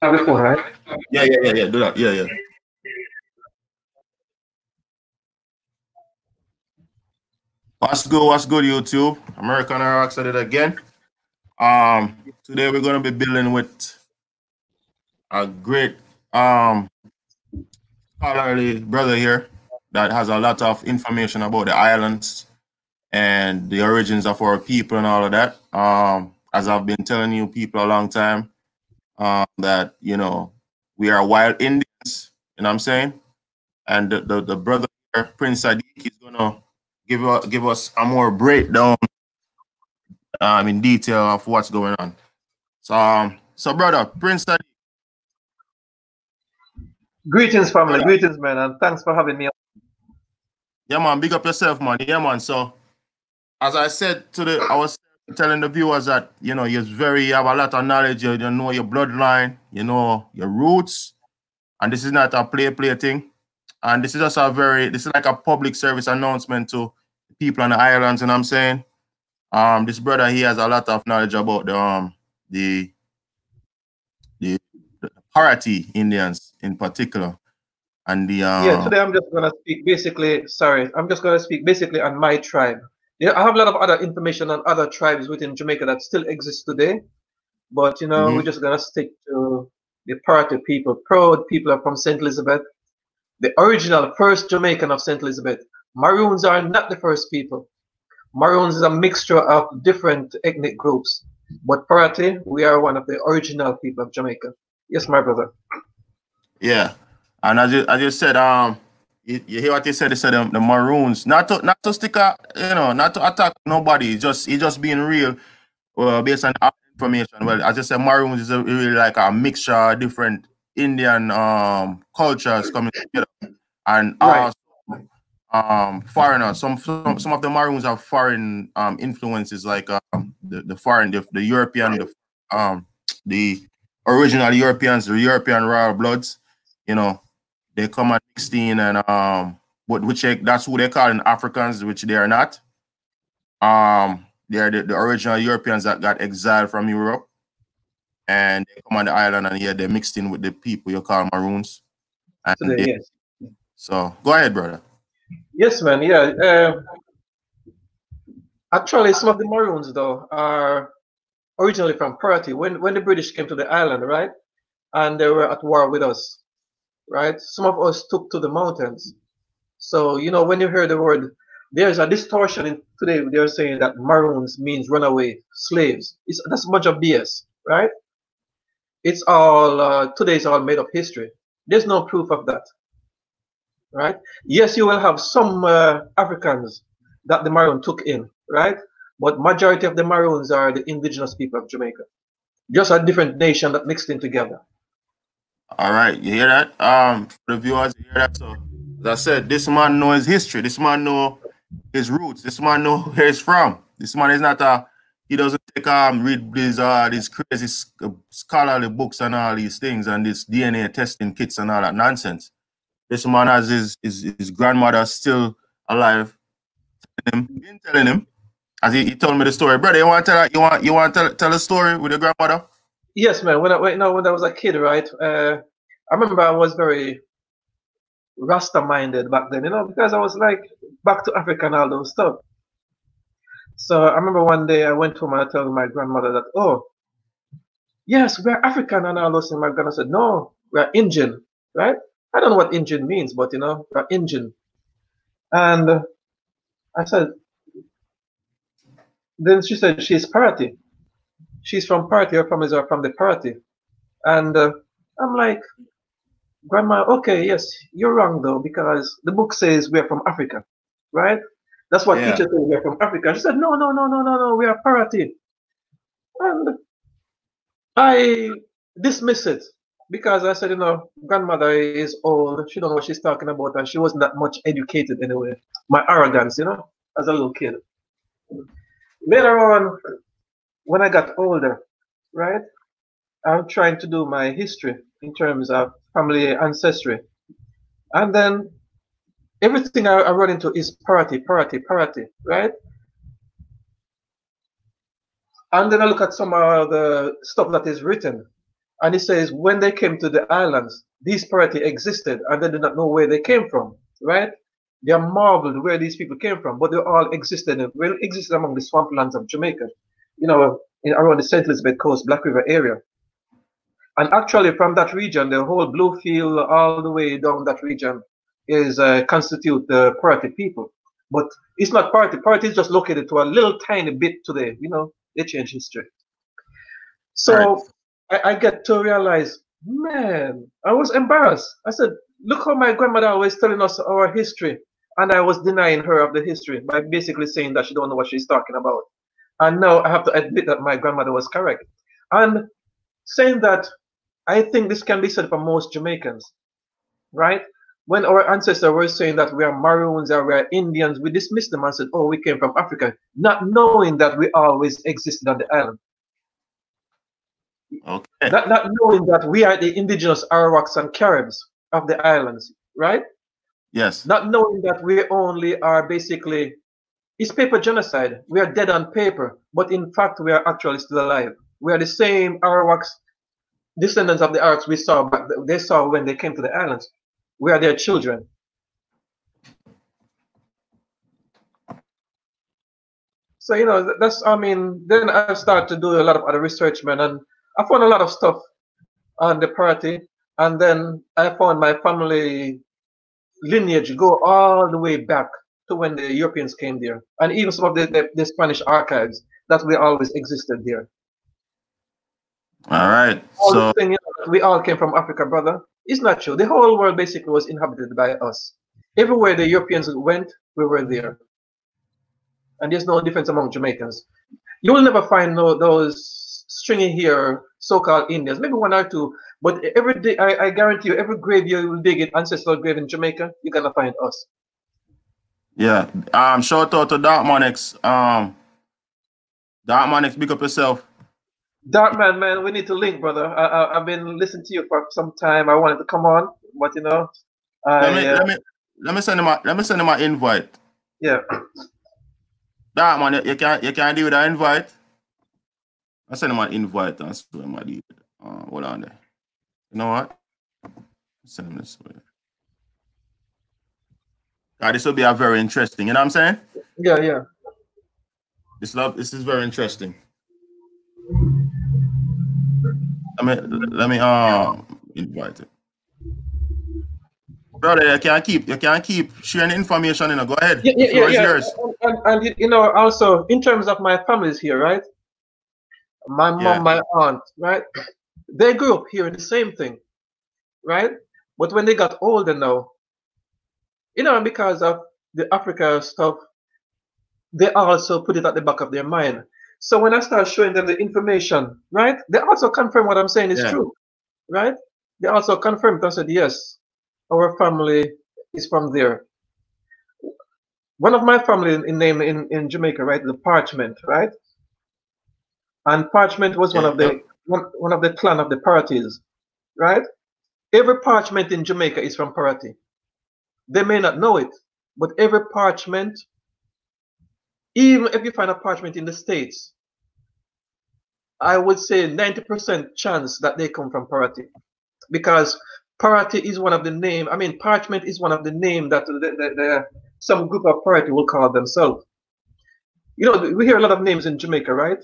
Have phone, right? Yeah, yeah, yeah, yeah. Do that. Yeah, yeah. What's good? What's good, YouTube? American Rocks at it again. Um, today we're gonna be building with a great um scholarly brother here that has a lot of information about the islands and the origins of our people and all of that. Um, as I've been telling you people a long time, um, that you know we are wild Indians. You know what I'm saying? And the the, the brother Prince Sadiq is gonna give us give us a more breakdown um in detail of what's going on. So um so brother Prince Sadiq. Greetings, family. Greetings, man, and thanks for having me. Yeah, man. Big up yourself, man. Yeah, man. So as I said to the I was telling the viewers that you know you're very you have a lot of knowledge, you, you know your bloodline, you know your roots, and this is not a play play thing. And this is just a very this is like a public service announcement to people on the islands, and I'm saying um this brother he has a lot of knowledge about the um the the, the Parati Indians in particular. And the um, Yeah, today I'm just gonna speak basically sorry, I'm just gonna speak basically on my tribe. Yeah, I have a lot of other information on other tribes within Jamaica that still exist today. But you know, Mhm. we're just gonna stick to the Parati people. Proud people are from St. Elizabeth. The original first Jamaican of St. Elizabeth. Maroons are not the first people. Maroons is a mixture of different ethnic groups. But Parati, we are one of the original people of Jamaica. Yes, my brother. Yeah, and as you as you said, um, you, you hear what they said. They said um, the Maroons, not to not to stick a, you know, not to attack nobody. It's just it's just being real, uh, based on our information. Well, as I said, Maroons is a, really like a mixture of different Indian um cultures coming together, and Right. also um foreigners. Some some some of the Maroons have foreign um influences, like um the the foreign the, the European the um the original Europeans, the European royal bloods you know, they come at 16 and um what which that's who they call in Africans, which they are not. Um they are the, the original Europeans that got exiled from Europe and they come on the island and yeah, they mixed in with the people you call Maroons. And Today, they- yes. so go ahead, brother. Yes, man. Yeah. Um, actually, some of the Maroons, though, are originally from Purity. When when the British came to the island, right, and they were at war with us, right. Some of us took to the mountains. So you know, when you hear the word, there's a distortion in today. They're saying that Maroons means runaway slaves. It's that's a bunch of BS, right? It's all uh, today's all made up history. There's no proof of that right? Yes, you will have some uh, Africans that the Maroon took in, right? But majority of the Maroons are the indigenous people of Jamaica, just a different nation that mixed in together. All right, you hear that? Um the viewers, you hear that? So as I said, this man know his history, this man know his roots, this man know where he's from. This man is not a he doesn't take um read these uh these crazy uh, scholarly books and all these things and this DNA testing kits and all that nonsense. This man has his his, his grandmother still alive. Him, been telling him, as he, he told me the story, brother. You want to tell you want you want to tell, tell a story with your grandmother? Yes, man. When I when, know, when I was a kid, right? Uh, I remember I was very Rasta minded back then, you know, because I was like back to Africa and all those stuff. So I remember one day I went home and I told my grandmother that, oh, yes, we're African and all those. And my grandma said, no, we're Indian, right? I don't know what Indian means, but you know, we're Indian. And I said, then she said she's Parati. She's from Parati. Her families are from the Parati. And uh, I'm like, Grandma, okay, yes, you're wrong though, because the book says we're from Africa, right? That's what Yeah. teacher said we're from Africa. She said, no, no, no, no, no, no, we are Parati. And I dismiss it because I said, you know, grandmother is old. She don't know what she's talking about, and she wasn't that much educated anyway. My arrogance, you know, as a little kid. Later on, when I got older, right, I'm trying to do my history in terms of family ancestry, and then everything I, I run into is parity, parity, parity, right? And then I look at some of the stuff that is written. And it says when they came to the islands, these party existed and they did not know where they came from, right? They are marveled where these people came from, but they all existed, well, existed among the swamplands of Jamaica, you know, in, around the St. Elizabeth Coast, Black River area. And actually, from that region, the whole Bluefield, all the way down that region, is uh, constitute the Party people. But it's not Party. Party is just located to a little tiny bit today. You know, they change history. So right. I, I get to realize, man, I was embarrassed. I said, look how my grandmother always telling us our history. And I was denying her of the history by basically saying that she don't know what she's talking about. And now I have to admit that my grandmother was correct. And saying that I think this can be said for most Jamaicans, right? When our ancestors were saying that we are Maroons or we are Indians, we dismissed them and said, oh, we came from Africa, not knowing that we always existed on the island. Okay. Not, not knowing that we are the indigenous Arawaks and Caribs of the islands, right? Yes. Not knowing that we only are basically, it's paper genocide. We are dead on paper, but in fact, we are actually still alive. We are the same Arawaks descendants of the arts we saw back they saw when they came to the islands. We are their children. So you know that's I mean then I started to do a lot of other research man and I found a lot of stuff on the party and then I found my family lineage go all the way back to when the Europeans came there and even some of the, the, the Spanish archives that we always existed there. All right. All so thing, you know, we all came from Africa, brother. It's not true. The whole world basically was inhabited by us. Everywhere the Europeans went, we were there. And there's no difference among Jamaicans. You will never find no, those stringy here so-called Indians, maybe one or two. But every day, I, I guarantee you, every grave you will dig in ancestral grave in Jamaica, you're gonna find us. Yeah. Um. Shout out to Dark Monix. Um. Dark Monix, pick up yourself. Darkman, man, man, we need to link, brother. I, have been listening to you for some time. I wanted to come on, but you know, I, let me uh, let me let me send him a let me send him an invite. Yeah. Darkman, you, you can't you can't do that invite. I send him an invite and see him do uh, hold on there. You know what? Send him this way. God, this will be a very interesting. You know what I'm saying? Yeah, yeah. This love. This is very interesting. Let me let me um invite it. Brother, you can't keep you can't keep sharing information, you know. Go ahead. Yeah, yeah, yeah. yeah. And, and, you know, also in terms of my families here, right? My mom, yeah. my aunt, right? They grew up here in the same thing, right? But when they got older now, you know, because of the Africa stuff, they also put it at the back of their mind. So when I start showing them the information, right, they also confirm what I'm saying is yeah. true, right? They also confirmed and said, yes, our family is from there. One of my family in, name in, in Jamaica, right, the Parchment, right? And Parchment was one of the one, one of the clan of the Parties, right? Every Parchment in Jamaica is from Parati. They may not know it, but every Parchment even if you find a parchment in the States, I would say 90% chance that they come from Parati. Because Parati is one of the name, I mean, parchment is one of the name that the, the, the, some group of Parati will call themselves. You know, we hear a lot of names in Jamaica, right?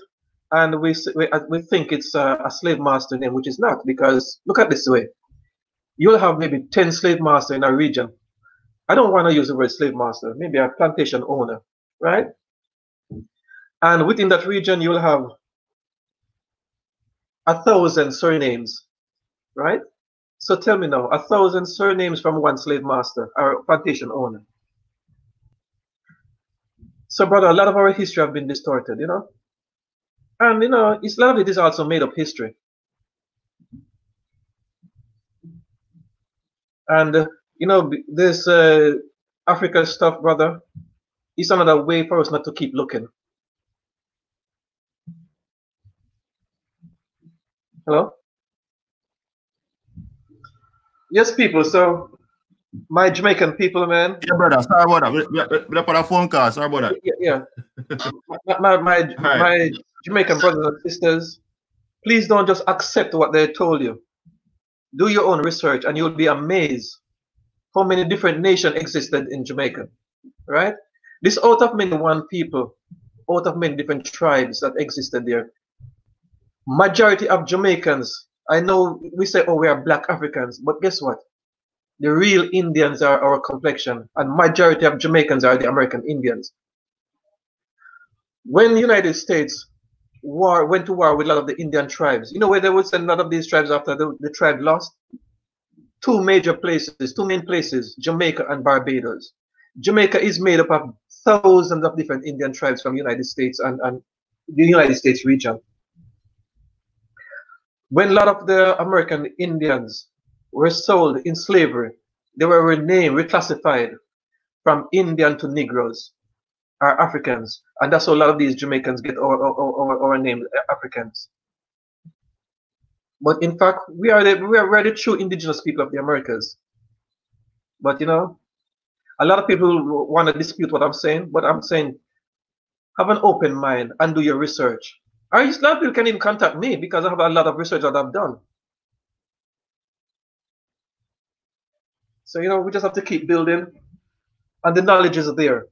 And we, we, uh, we think it's a, a slave master name, which is not, because look at this way. You'll have maybe 10 slave masters in a region. I don't want to use the word slave master, maybe a plantation owner, right? And within that region, you'll have a thousand surnames, right? So tell me now, a thousand surnames from one slave master or plantation owner. So, brother, a lot of our history have been distorted, you know? And, you know, it's, a lot of it is also made up history. And, you know, this uh, Africa stuff, brother, is another way for us not to keep looking. Hello? Yes, people. So, my Jamaican people, man. Yeah, brother. Sorry about that. We, we, we a phone call. Sorry about that. Yeah. yeah. my, my, my, right. my Jamaican brothers and sisters, Please don't just accept what they told you. Do your own research and you'll be amazed how many different nations existed in Jamaica, right? This out of many one people, out of many different tribes that existed there. Majority of Jamaicans, I know we say, oh, we are black Africans, but guess what? The real Indians are our complexion, and majority of Jamaicans are the American Indians. When the United States war went to war with a lot of the Indian tribes, you know where they would send a lot of these tribes after the, the tribe lost? Two major places, two main places, Jamaica and Barbados. Jamaica is made up of thousands of different Indian tribes from the United States and, and the United States region. When a lot of the American Indians were sold in slavery, they were renamed, reclassified from Indian to Negroes or Africans. And that's how a lot of these Jamaicans get our, our, our, our name, Africans. But in fact, we are the we are, the true indigenous people of the Americas. But you know, a lot of people want to dispute what I'm saying, but I'm saying have an open mind and do your research. Or a lot of people can even contact me because I have a lot of research that I've done. So you know, we just have to keep building, and the knowledge is there.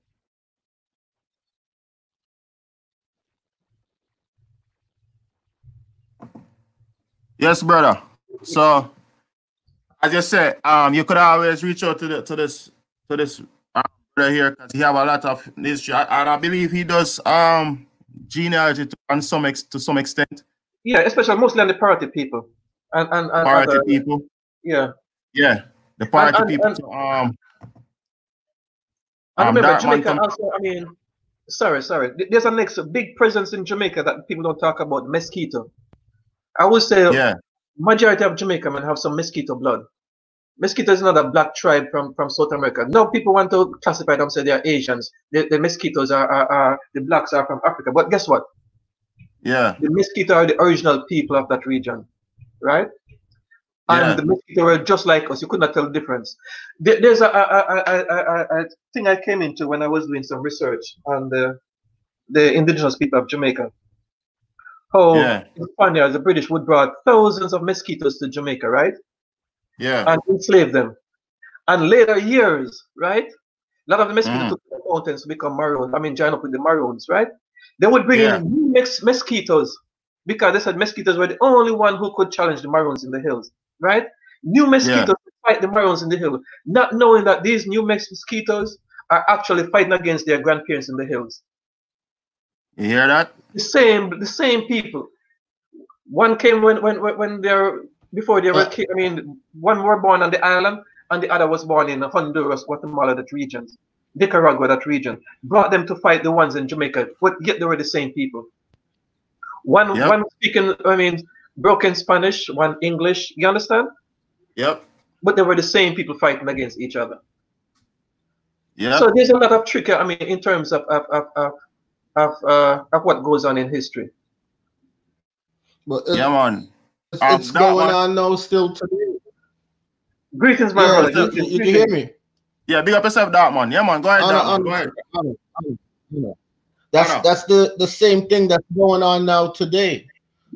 Yes, brother. So, as you said, um, you could always reach out to the to this to this um, brother here because he have a lot of history, and I believe he does um genealogy to, on some ex, to some extent. Yeah, especially mostly on the party people and and, and party other, people. Yeah. Yeah, the party and, people. And, so, um, I um, remember Jamaica also. I mean, sorry, sorry. There's a next big presence in Jamaica that people don't talk about. Mosquito. I would say yeah. majority of Jamaica men have some mosquito blood. Mosquito is not a black tribe from, from South America. No, people want to classify them, say they are Asians. The, the mosquitoes are, are, are, the blacks are from Africa. But guess what? Yeah. The mosquito are the original people of that region, right? And yeah. the mosquito were just like us. You could not tell the difference. There, there's a, a, a, a, thing I came into when I was doing some research on the, the indigenous people of Jamaica. How yeah. the Spaniards, the British, would brought thousands of mosquitoes to Jamaica, right? Yeah. And enslaved them. And later years, right? A lot of the mosquitoes mm. took the mountains to become maroons. I mean, join up with the maroons, right? They would bring yeah. in new mosquitoes because they said mosquitoes were the only one who could challenge the maroons in the hills, right? New mosquitoes yeah. fight the maroons in the hills, not knowing that these new mosquitoes are actually fighting against their grandparents in the hills. You hear that? The same, the same people. One came when when when they're before they were. Uh, I mean, one were born on the island, and the other was born in Honduras, Guatemala, that regions, Nicaragua, that region. Brought them to fight the ones in Jamaica, but yet they were the same people. One yep. one speaking, I mean, broken Spanish, one English. You understand? Yep. But they were the same people fighting against each other. Yeah. So there's a lot of trickery. I mean, in terms of of, of, of of uh, of what goes on in history. But yeah, man. It's, um, it's going one. on now still today. Greetings, my yeah, brother. You, you, can hear me? Yeah, big up yourself, that man. Yeah, man. Go ahead, Go ahead. That's that's the the same thing that's going on now today.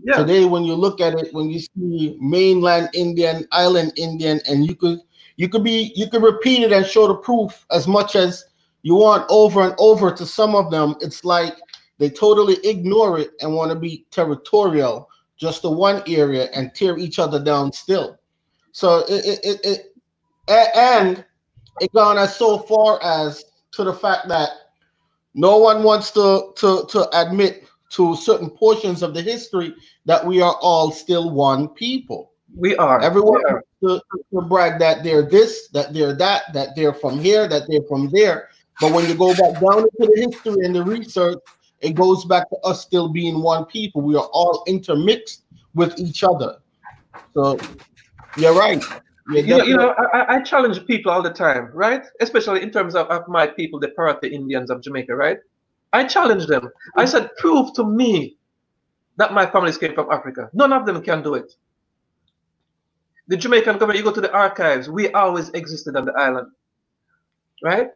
Yeah. Today, when you look at it, when you see mainland Indian, island Indian, and you could you could be you could repeat it and show the proof as much as you want over and over to some of them, it's like they totally ignore it and want to be territorial just to one area and tear each other down still. So it, it, it, it and it gone as so far as to the fact that no one wants to to to admit to certain portions of the history that we are all still one people. We are. Everyone we are. To, to brag that they're this, that they're that, that they're from here, that they're from there. But when you go back down into the history and the research, it goes back to us still being one people. We are all intermixed with each other. So you're right. You're you, know, you know, I, I, challenge people all the time, right? Especially in terms of, of my people, the Parati Indians of Jamaica, right? I challenge them. I said, prove to me that my families came from Africa. None of them can do it. The Jamaican government, you go to the archives, we always existed on the island, right?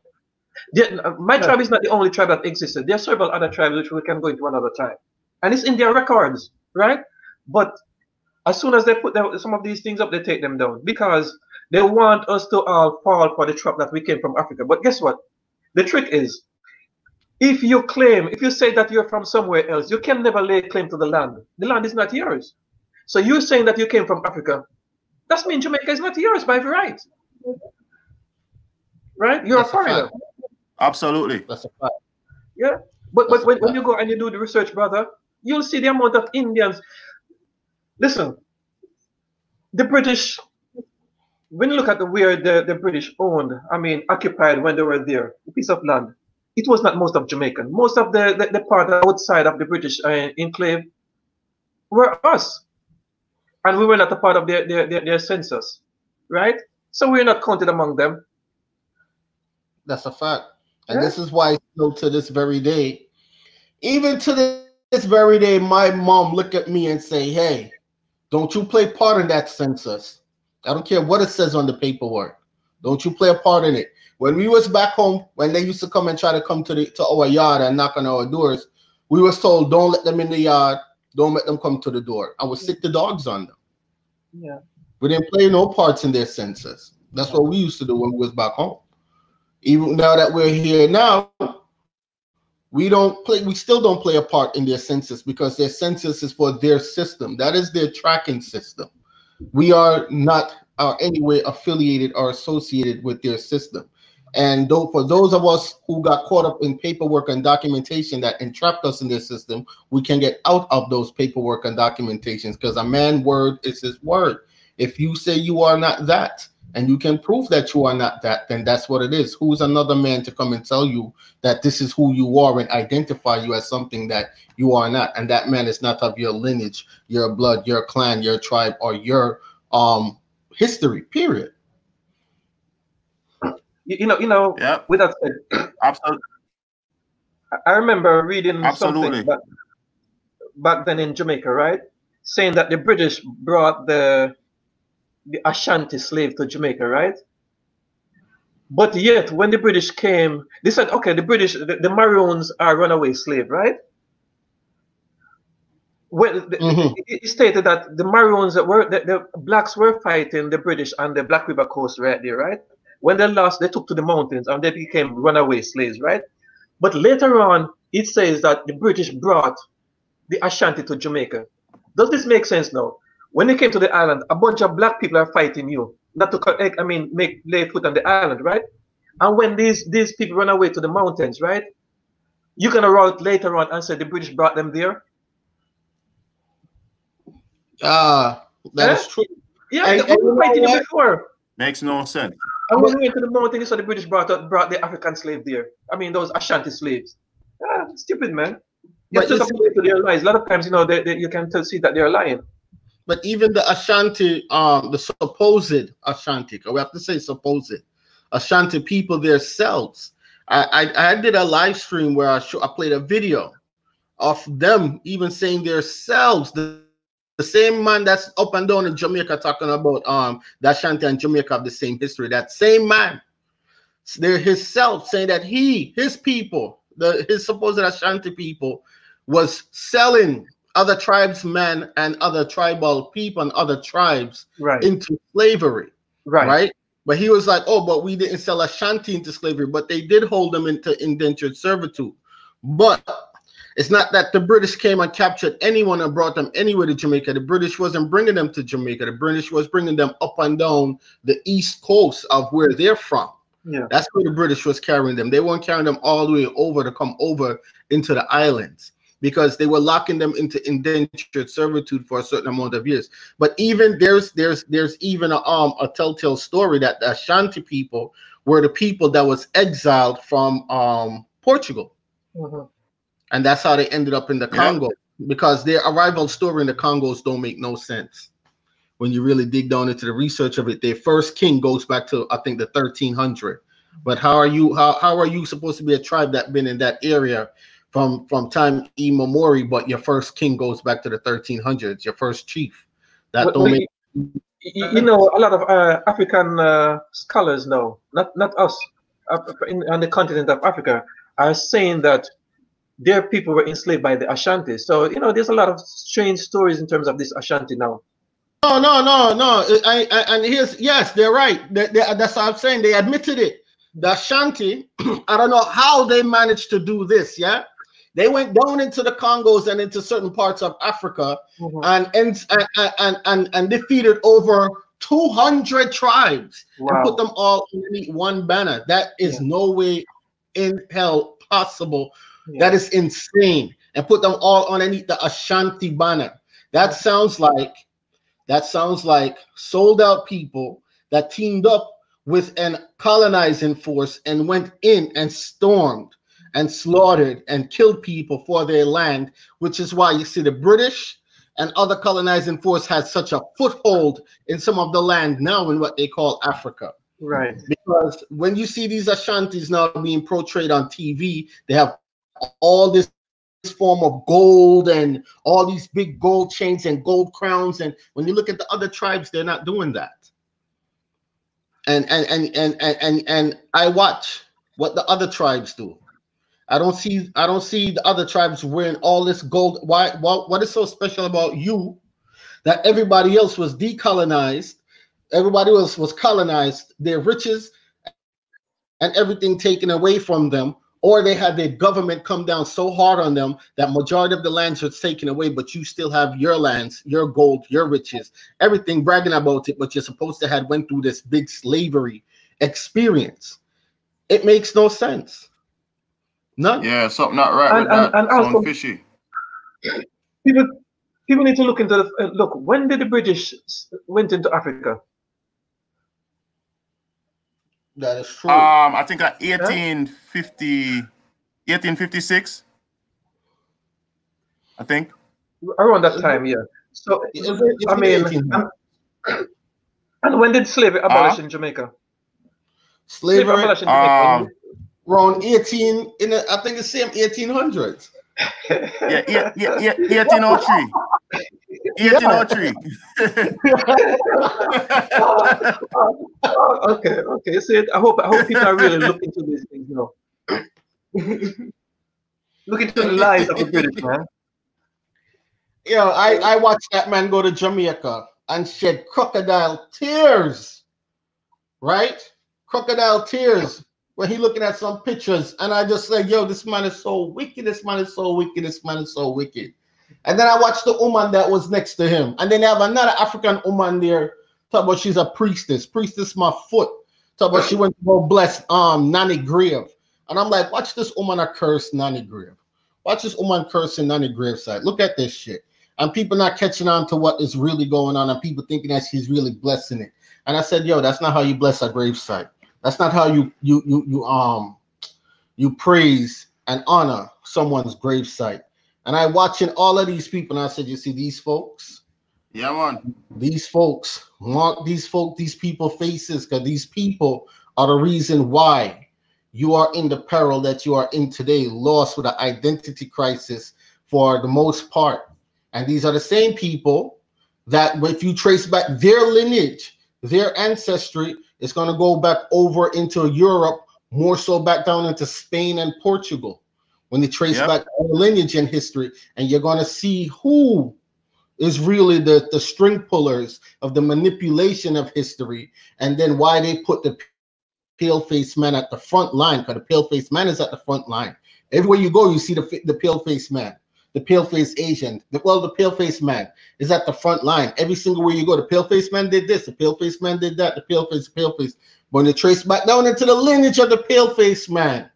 Uh, my yeah. tribe is not the only tribe that existed. There are several other tribes which we can go into another time. And it's in their records, right? But as soon as they put some of these things up, they take them down because they want us to all fall for the trap that we came from Africa. But guess what? The trick is, if you claim, if you say that you're from somewhere else, you can never lay claim to the land. The land is not yours. So you're saying that you came from Africa. That means Jamaica is not yours by right. Right? You're That's a foreigner. Absolutely. That's a fact. Yeah. But but when, when you go and you do the research, brother, you'll see the amount of Indians. Listen, the British, when you look at the where the, the British owned, I mean, occupied when they were there, a piece of land, it was not most of Jamaican. Most of the, the, the part outside of the British uh, enclave were us. And we were not a part of their, their, their, their census, right? So we're not counted among them. That's a fact. And yeah. this is why still to this very day, even to this very day, my mom look at me and say, Hey, don't you play part in that census. I don't care what it says on the paperwork. Don't you play a part in it. When we was back home, when they used to come and try to come to the to our yard and knock on our doors, we was told don't let them in the yard, don't let them come to the door. I would sick the dogs on them. Yeah. We didn't play no parts in their census. That's what we used to do when we was back home. Even now that we're here now, we don't play we still don't play a part in their census because their census is for their system. That is their tracking system. We are not uh, are anyway affiliated or associated with their system. And though for those of us who got caught up in paperwork and documentation that entrapped us in this system, we can get out of those paperwork and documentations because a man word is his word. If you say you are not that, and you can prove that you are not that, then that's what it is. Who's another man to come and tell you that this is who you are and identify you as something that you are not? And that man is not of your lineage, your blood, your clan, your tribe, or your um history. Period. You, you know, you know. Yeah. With that said, absolutely. I remember reading absolutely. something back, back then in Jamaica, right? Saying that the British brought the the Ashanti slave to Jamaica, right? But yet, when the British came, they said, okay, the British, the, the Maroons are runaway slave, right? Well, mm-hmm. it, stated that the Maroons were the, the, blacks were fighting the British on the Black River coast right there, right? When they lost, they took to the mountains and they became runaway slaves, right? But later on, it says that the British brought the Ashanti to Jamaica. Does this make sense now? When you came to the island, a bunch of black people are fighting you, not to I mean make lay foot on the island, right? And when these these people run away to the mountains, right? You can write later on and say the British brought them there. Ah, uh, that's yeah? true. Yeah, and, and we fighting you before. Makes no sense. I when we went to the mountains, so the British brought brought the African slave there. I mean, those Ashanti slaves. Ah, stupid man. But just to their lies. A lot of times, you know, they, they, you can tell, see that they're lying. But even the Ashanti, um, the supposed Ashanti, we have to say supposed Ashanti people themselves. I, I, I did a live stream where I, I played a video of them even saying themselves the, the same man that's up and down in Jamaica talking about um that Ashanti and Jamaica have the same history. That same man, there himself saying that he, his people, the his supposed Ashanti people, was selling other tribesmen and other tribal people and other tribes right. into slavery. Right. Right. But he was like, oh, but we didn't sell Ashanti into slavery, but they did hold them into indentured servitude. But it's not that the British came and captured anyone and brought them anywhere to Jamaica. The British wasn't bringing them to Jamaica. The British was bringing them up and down the east coast of where they're from. Yeah. That's where the British was carrying them. They weren't carrying them all the way over to come over into the islands because they were locking them into indentured servitude for a certain amount of years. But even there's there's there's even a um a telltale story that the Ashanti people were the people that was exiled from um Portugal. Mm-hmm. And that's how they ended up in the Congo yeah. because their arrival story in the Congos don't make no sense. When you really dig down into the research of it, their first king goes back to I think the 1300. But how are you how, how are you supposed to be a tribe that been in that area from from time immemorial, but your first king goes back to the 1300s. Your first chief. That well, don't make. You know, a lot of uh, African uh, scholars know, not not us, in, on the continent of Africa, are saying that their people were enslaved by the Ashanti. So you know, there's a lot of strange stories in terms of this Ashanti now. No, no, no, no. I, I, and here's yes, they're right. They, they, that's what I'm saying. They admitted it. The Ashanti, I don't know how they managed to do this. Yeah, they went down into the Congos and into certain parts of Africa mm-hmm. and, and, and, and, and, defeated over 200 tribes wow. and put them all underneath one banner. That is yeah. no way in hell possible. Yeah. That is insane. And put them all underneath the Ashanti banner. That sounds like that sounds like sold out people that teamed up with an colonizing force and went in and stormed and slaughtered and killed people for their land, which is why you see the British and other colonizing force has such a foothold in some of the land now in what they call Africa. Right. Because when you see these Ashantis now being portrayed on TV, they have all this form of gold and all these big gold chains and gold crowns. And when you look at the other tribes, they're not doing that. And and and and and and, and I watch what the other tribes do. I don't see I don't see the other tribes wearing all this gold. Why what, is so special about you that everybody else was decolonized, everybody else was colonized, their riches and everything taken away from them, or they had their government come down so hard on them that majority of the lands was taken away, but you still have your lands, your gold, your riches, everything bragging about it, but you're supposed to have went through this big slavery experience. It makes no sense. None. Yeah, something not right and, with and, that. And also, fishy. People, people need to look into the uh, look. When did the British went into Africa? That is true. Um, I think at 1850, 1856. I think around that time, yeah. So I mean, and, and when did slavery abolish uh, in Jamaica? Slavery, slavery abolished in Jamaica. Um, around 18 in the, I think it's same 1800s. yeah, yeah, yeah, yeah, 1803. 1803. okay, okay. So I hope I hope people are really looking to these things, you know. Look into the lives of the British man. Yeah, I, I watched that man go to Jamaica and shed crocodile tears. Right? Crocodile tears he looking at some pictures, and I just like, yo, this man is so wicked, this man is so wicked, this man is so wicked. And then I watched the woman that was next to him, and then they have another African woman there. Talk about she's a priestess, priestess my foot. Talk about she went to go bless um Nanny Grave. And I'm like, watch this woman a curse Nanny Grave. Watch this woman cursing Nanny Grave side. Look at this shit. And people not catching on to what is really going on, and people thinking that she's really blessing it. And I said, yo, that's not how you bless a grave site. That's not how you you you you um you praise and honor someone's gravesite. And I watching all of these people, and I said, you see these folks? Yeah, man. These folks, mark these folk, these people faces, because these people are the reason why you are in the peril that you are in today, lost with an identity crisis for the most part. And these are the same people that, if you trace back their lineage, their ancestry, it's going to go back over into Europe, more so back down into Spain and Portugal when they trace yep. back lineage and history. And you're going to see who is really the, the string pullers of the manipulation of history and then why they put the pale faced man at the front line because the pale faced man is at the front line. Everywhere you go, you see the, the pale faced man the pale face Asian, the, well, the pale face man is at the front line. Every single way you go, the pale face man did this, the pale face man did that, the pale face, the pale face. When you trace back down into the lineage of the pale face man,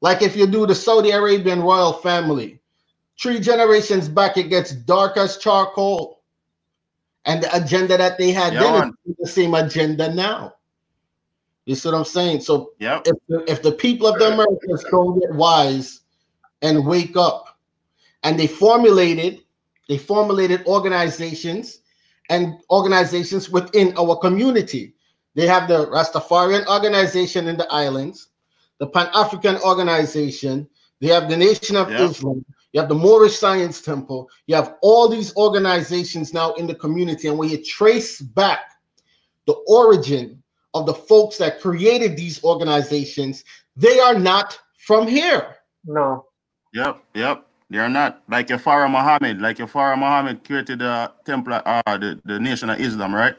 like if you do the Saudi Arabian royal family, three generations back, it gets dark as charcoal. And the agenda that they had then is the same agenda now. You see what I'm saying? So yep. if, the, if the people of the Americas don't get wise and wake up and they formulated they formulated organizations and organizations within our community. They have the Rastafarian organization in the islands, the Pan African organization, they have the Nation of Islam, you have the Moorish Science Temple, you have all these organizations now in the community. And when you trace back the origin of the folks that created these organizations, they are not from here. No. Yep, yep. They're not like your Fard Muhammad, like your Fard Muhammad created the temple, uh, the, the nation of Islam, right?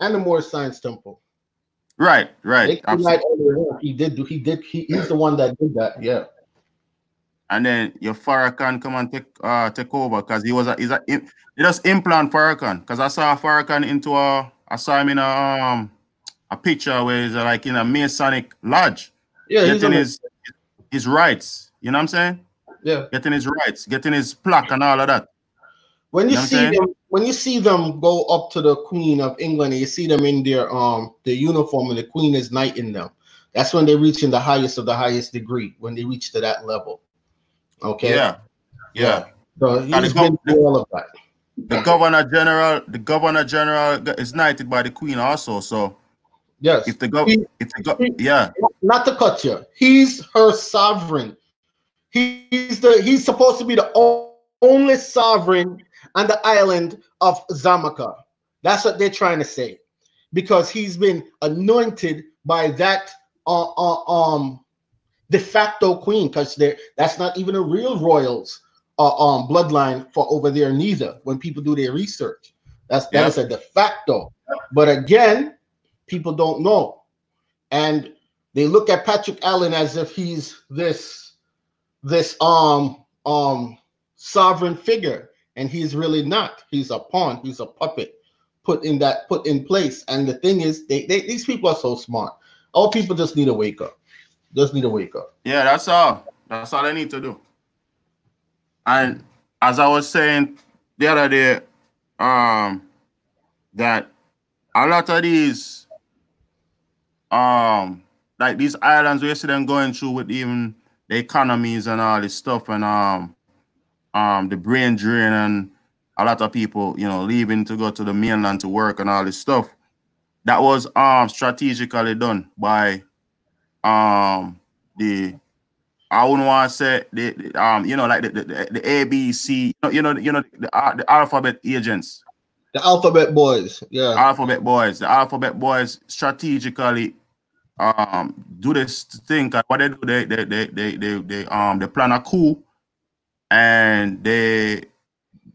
And the Moorish Science Temple. Right, right. He did. do. He did. He, he's the one that did that. Yeah. And then your Farrakhan come and take uh take over because he was a he's a he just implant Farrakhan because I saw Farrakhan into a I saw him in a um a picture where he's like in a Masonic lodge. Yeah, getting his his rites. You know what I'm saying? Yeah. Getting his rites, getting his plaque and all of that. When you, you know see them, when you see them go up to the Queen of England, and you see them in their um their uniform, and the Queen is knighting them. That's when they're reaching the highest of the highest degree. When they reach to that level. Okay. Yeah. Yeah. So he's been through all of that. The governor general, the governor general is knighted by the Queen also. So yes, if the governor, the yeah, not to cut you, he's her sovereign. He's the he's supposed to be the only sovereign on the island of Zamaka. That's what they're trying to say, because he's been anointed by that uh, uh, um de facto queen, because that's not even a real royals uh, um bloodline for over there neither. When people do their research, that's that is a de facto. But again, people don't know, and they look at Patrick Allen as if he's this this um um sovereign figure and he's really not. He's a pawn. He's a puppet put in that put in place. And the thing is, they, they these people are so smart. All people just need to wake up. Just need to wake up. Yeah, that's all. That's all they need to do. And as I was saying the other day, um, that a lot of these, um, like these islands, we see them going through with even the economies and all this stuff, and um, um, the brain drain and a lot of people, you know, leaving to go to the mainland to work and all this stuff. That was um strategically done by um the I wouldn't want to say the, the um you know like the the, the ABC you know you know the, the alphabet agents the alphabet boys yeah alphabet boys the alphabet boys strategically um do this thing what they do they they they they they, they um they plan a coup and they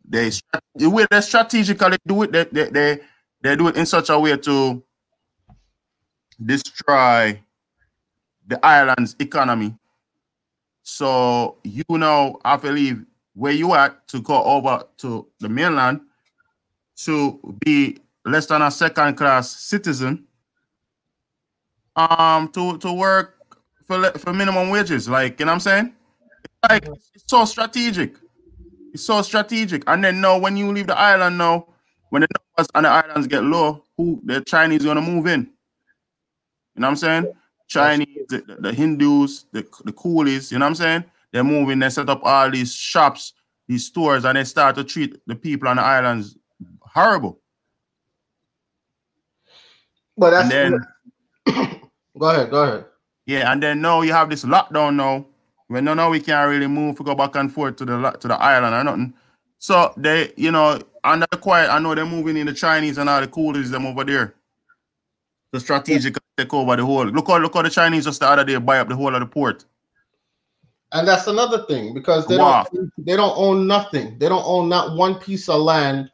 they the way they strategically do it, they, they they they do it in such a way to destroy the island's economy. So you know, I believe where you at to go over to the mainland to be less than a second class citizen um to to work for for minimum wages like you know what i'm saying It's like it's so strategic. It's so strategic. And then now when you leave the island now, when the numbers on the islands get low, who the Chinese gonna move in? You know what I'm saying? Chinese, the, the, the Hindus, the, the coolies, you know what I'm saying? They're moving, they set up all these shops, these stores, and they start to treat the people on the islands horrible. But that's and then go ahead, go ahead. Yeah, and then now you have this lockdown now when no, no, we can't really move to go back and forth to the to the island or nothing. So they, you know, under the quiet, I know they're moving in the Chinese and all the coolies them over there. The strategic take over the whole. Look how look how the Chinese just the other day buy up the whole of the port. And that's another thing because they wow. don't they don't own nothing. They don't own not one piece of land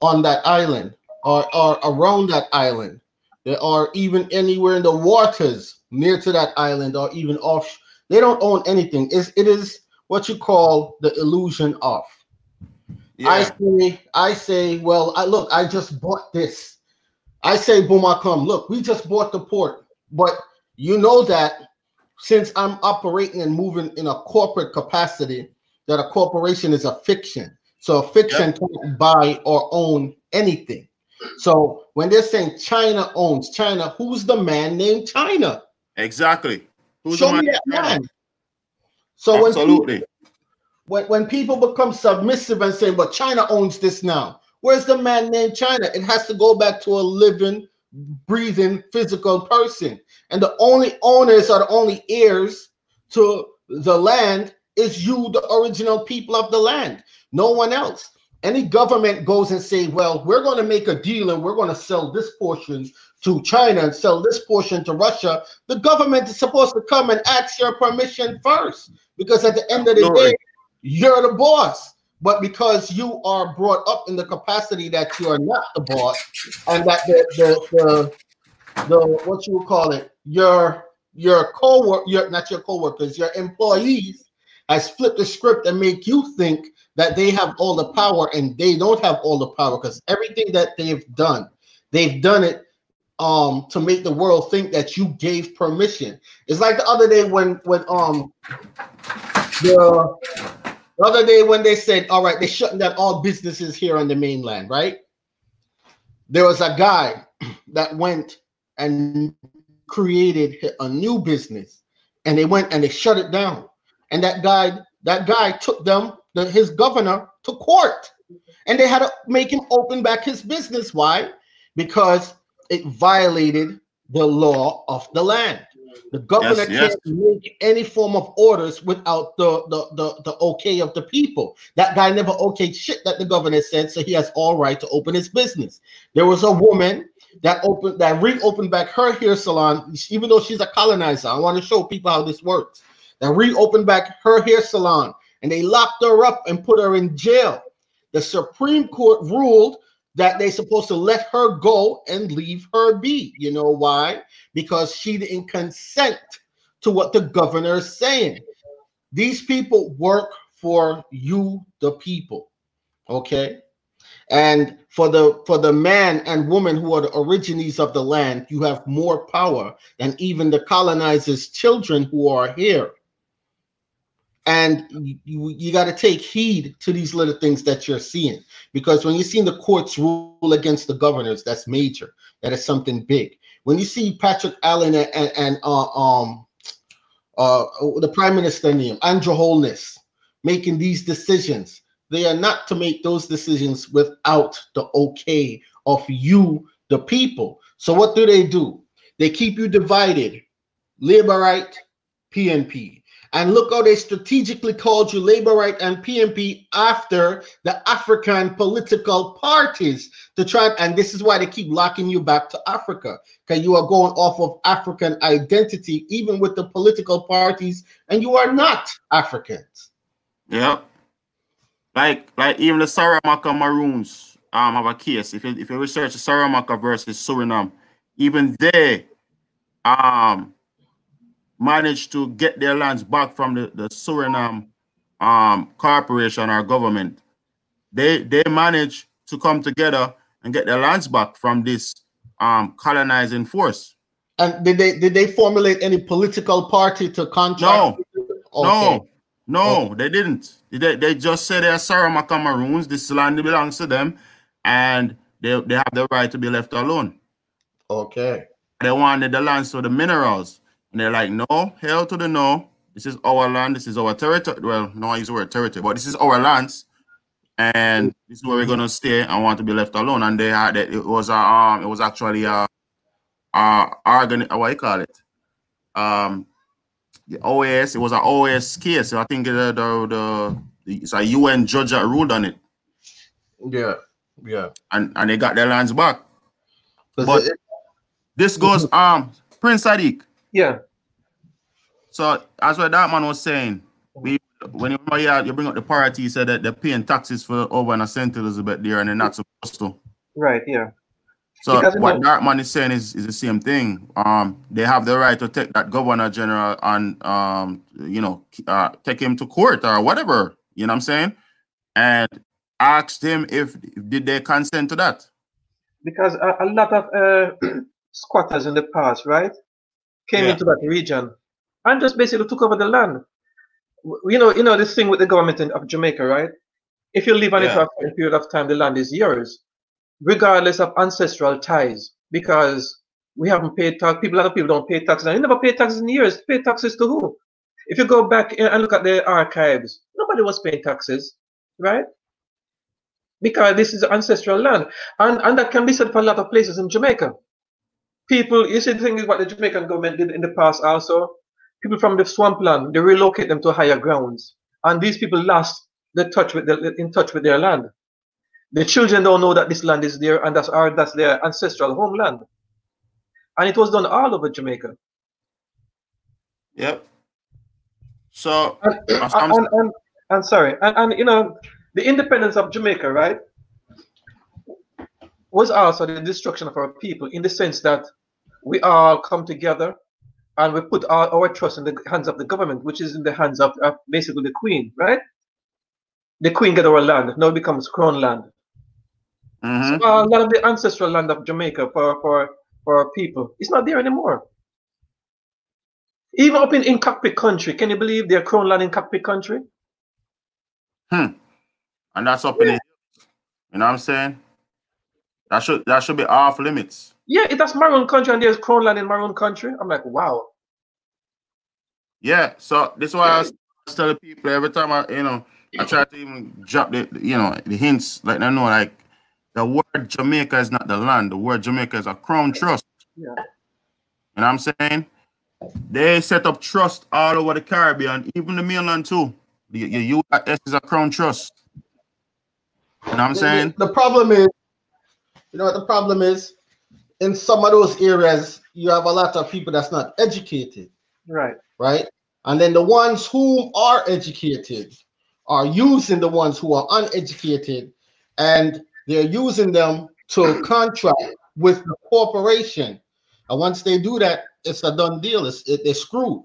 on that island or, or around that island. They are even anywhere in the waters near to that island or even off they don't own anything. It's, it is what you call the illusion of. Yeah. I say, I say, well, I look, I just bought this. I say, Bumakam, look, we just bought the port, but you know that since I'm operating and moving in a corporate capacity, that a corporation is a fiction. So a fiction yep. can't buy or own anything. So when they're saying China owns China, who's the man named China? Exactly. Who's Show me that man. So Absolutely. when people, when, when people become submissive and say, but China owns this now, where's the man named China? It has to go back to a living, breathing, physical person. And the only owners are the only heirs to the land is you, the original people of the land. No one else. Any government goes and say, well, we're going to make a deal and we're going to sell this portion to China and sell this portion to Russia, the government is supposed to come and ask your permission first. Because at the end of the day, you're the boss. But because you are brought up in the capacity that you are not the boss, and that the the the, the what you would call it, your your co-work, your not your co-workers, your employees has flipped the script and make you think that they have all the power and they don't have all the power because everything that they've done, they've done it um to make the world think that you gave permission. It's like the other day when when um the, the other day when they said, all right, they're shutting down all businesses here on the mainland, right? There was a guy that went and created a new business and they went and they shut it down. And that guy, that guy took them, the, his governor, to court. And they had to make him open back his business. Why? Because it violated the law of the land. The governor yes, can't make any form of orders without the, the, the, the okay of the people. That guy never okayed shit that the governor said, so he has all right to open his business. There was a woman that opened that reopened back her hair salon, even though she's a colonizer. I want to show people how this works. That reopened back her hair salon and they locked her up and put her in jail. The Supreme Court ruled that they're supposed to let her go and leave her be. You know why? Because she didn't consent to what the governor is saying. These people work for you, the people. Okay. And for the for the man and woman who are the originaries of the land, you have more power than even the colonizers' children who are here. And you, you got to take heed to these little things that you're seeing. Because when you see the courts rule against the governors, that's major. That is something big. When you see Patrick Allen and, and, and uh, um, uh, the Prime Minister name, Andrew Holness, making these decisions, they are not to make those decisions without the okay of you, the people. So what do they do? They keep you divided. Labor right, PNP. And look how they strategically called you Labor Right and PNP after the African political parties to try. And this is why they keep locking you back to Africa because you are going off of African identity, even with the political parties, and you are not Africans. Yep. Like, like even the Saramaka Maroons um have a case. If you if you research the Saramaka versus Suriname, even they um managed to get their lands back from the, the Suriname um, corporation or government. They they managed to come together and get their lands back from this um, colonizing force. And did they did they formulate any political party to contract? No, okay. no, no, okay. they didn't. They, they just said they're Saramaka Maroons. This land belongs to them, and they, they have the right to be left alone. Okay. They wanted the lands for the minerals. And they're like, no, hell to the no. This is our land. This is our territory. Well, no, I use the word territory, but this is our lands. And this is where we're gonna stay and want to be left alone. And they had it, it was a um it was actually a uh organ what you call it? Um the OAS, it was an OAS case. I think the the, the, the it's a UN judge that ruled on it. Yeah, yeah. And and they got their lands back. But it, this goes um Prince Sadiq. Yeah. So as what that man was saying, we when you, you bring up the party, you said that they're paying taxes for over an St. Elizabeth there and they're not supposed to. Right, yeah. So because what that man is saying is, is the same thing. Um, they have the right to take that governor general and um, you know, uh, take him to court or whatever. You know what I'm saying? And asked him if did they consent to that. Because a, a lot of uh, squatters in the past, right? Came yeah. into that region and just basically took over the land. You know, you know this thing with the government in, of Jamaica, right? If you live on yeah. it for a period of time, the land is yours, regardless of ancestral ties, because we haven't paid tax. People, a lot of people don't pay taxes, and you never pay taxes in years. Pay taxes to who? If you go back and look at the archives, nobody was paying taxes, right? Because this is ancestral land, and and that can be said for a lot of places in Jamaica people, you see the thing is what the Jamaican government did in the past also. People from the swampland, they relocate them to higher grounds. And these people lost the touch with the, in touch with their land. The children don't know that this land is there and that's our that's their ancestral homeland. And it was done all over Jamaica. Yep. So and, and, and, and, and sorry, and, and you know, the independence of Jamaica, right, was also the destruction of our people in the sense that we all come together and we put our, our trust in the hands of the government, which is in the hands of, of basically the queen, right? The queen get our land, now it becomes crown land. Mm-hmm. So, uh, a lot of the ancestral land of Jamaica for, for, for our people, it's not there anymore. Even up in, in cockpit country, can you believe they're crown land in cockpit country? Hmm. And that's up yeah. in the You know what I'm saying? That should that should be off limits. Yeah, it that's my own country and there's crown land in my own country. I'm like, wow. Yeah, so this is why I was telling people every time I you know I try to even drop the you know the hints like I know like the word Jamaica is not the land. The word Jamaica is a crown trust. Yeah. You know what I'm saying? They set up trust all over the Caribbean, even the mainland too. The, the U.S. is a crown trust. You know what I'm saying? The, the problem is, you know what the problem is? In some of those areas, you have a lot of people that's not educated. Right. Right. And then the ones who are educated are using the ones who are uneducated and they're using them to contract with the corporation. And once they do that, it's a done deal. It's it, they're screwed.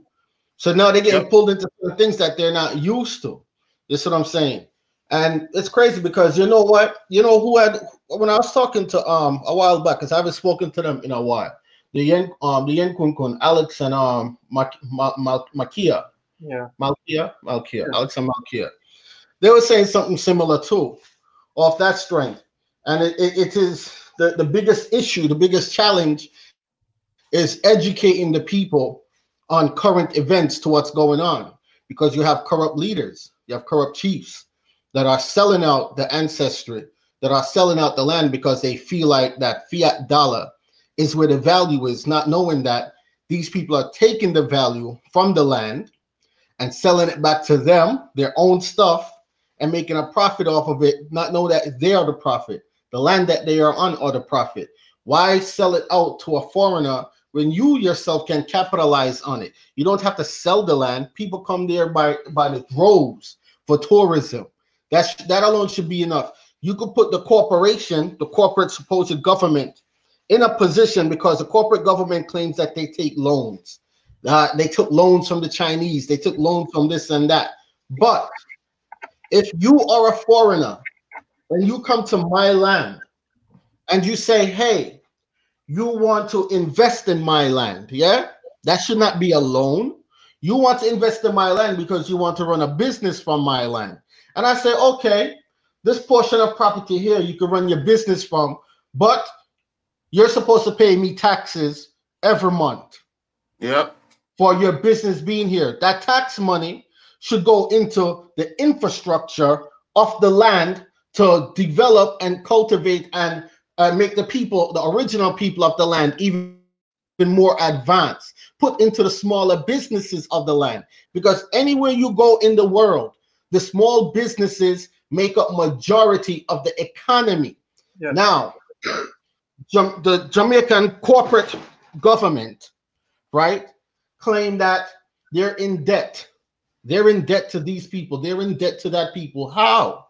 So now they're getting yep. pulled into things that they're not used to. That's what I'm saying. And it's crazy because you know what? You know who had when I was talking to um a while back, because I haven't spoken to them in a while. The Yen um the Yen Kun Kun, Alex and um Ma, Ma, Ma, Makia. Yeah. Malkia, Malkia, yeah. Alex and Malkia. They were saying something similar too, off that strength. And it, it, it is the, the biggest issue, the biggest challenge is educating the people on current events to what's going on because you have corrupt leaders, you have corrupt chiefs that are selling out the ancestry, that are selling out the land because they feel like that fiat dollar is where the value is, not knowing that these people are taking the value from the land and selling it back to them, their own stuff, and making a profit off of it, not know that they are the profit. The land that they are on are the profit. Why sell it out to a foreigner when you yourself can capitalize on it. You don't have to sell the land. People come there by by the droves for tourism. That's that alone should be enough. You could put the corporation, the corporate supposed government, in a position because the corporate government claims that they take loans. Uh, they took loans from the Chinese. They took loans from this and that. But if you are a foreigner and you come to my land and you say, "Hey, you want to invest in my land, yeah? That should not be a loan. You want to invest in my land because you want to run a business from my land. And I say, okay, this portion of property here you can run your business from, but you're supposed to pay me taxes every month. Yep. For your business being here. That tax money should go into the infrastructure of the land to develop and cultivate and uh, make the people, the original people of the land, even more advanced, put into the smaller businesses of the land. Because anywhere you go in the world, the small businesses make up majority of the economy. Yes. Now, the Jamaican corporate government, right, claim that they're in debt. They're in debt to these people. They're in debt to that people. How?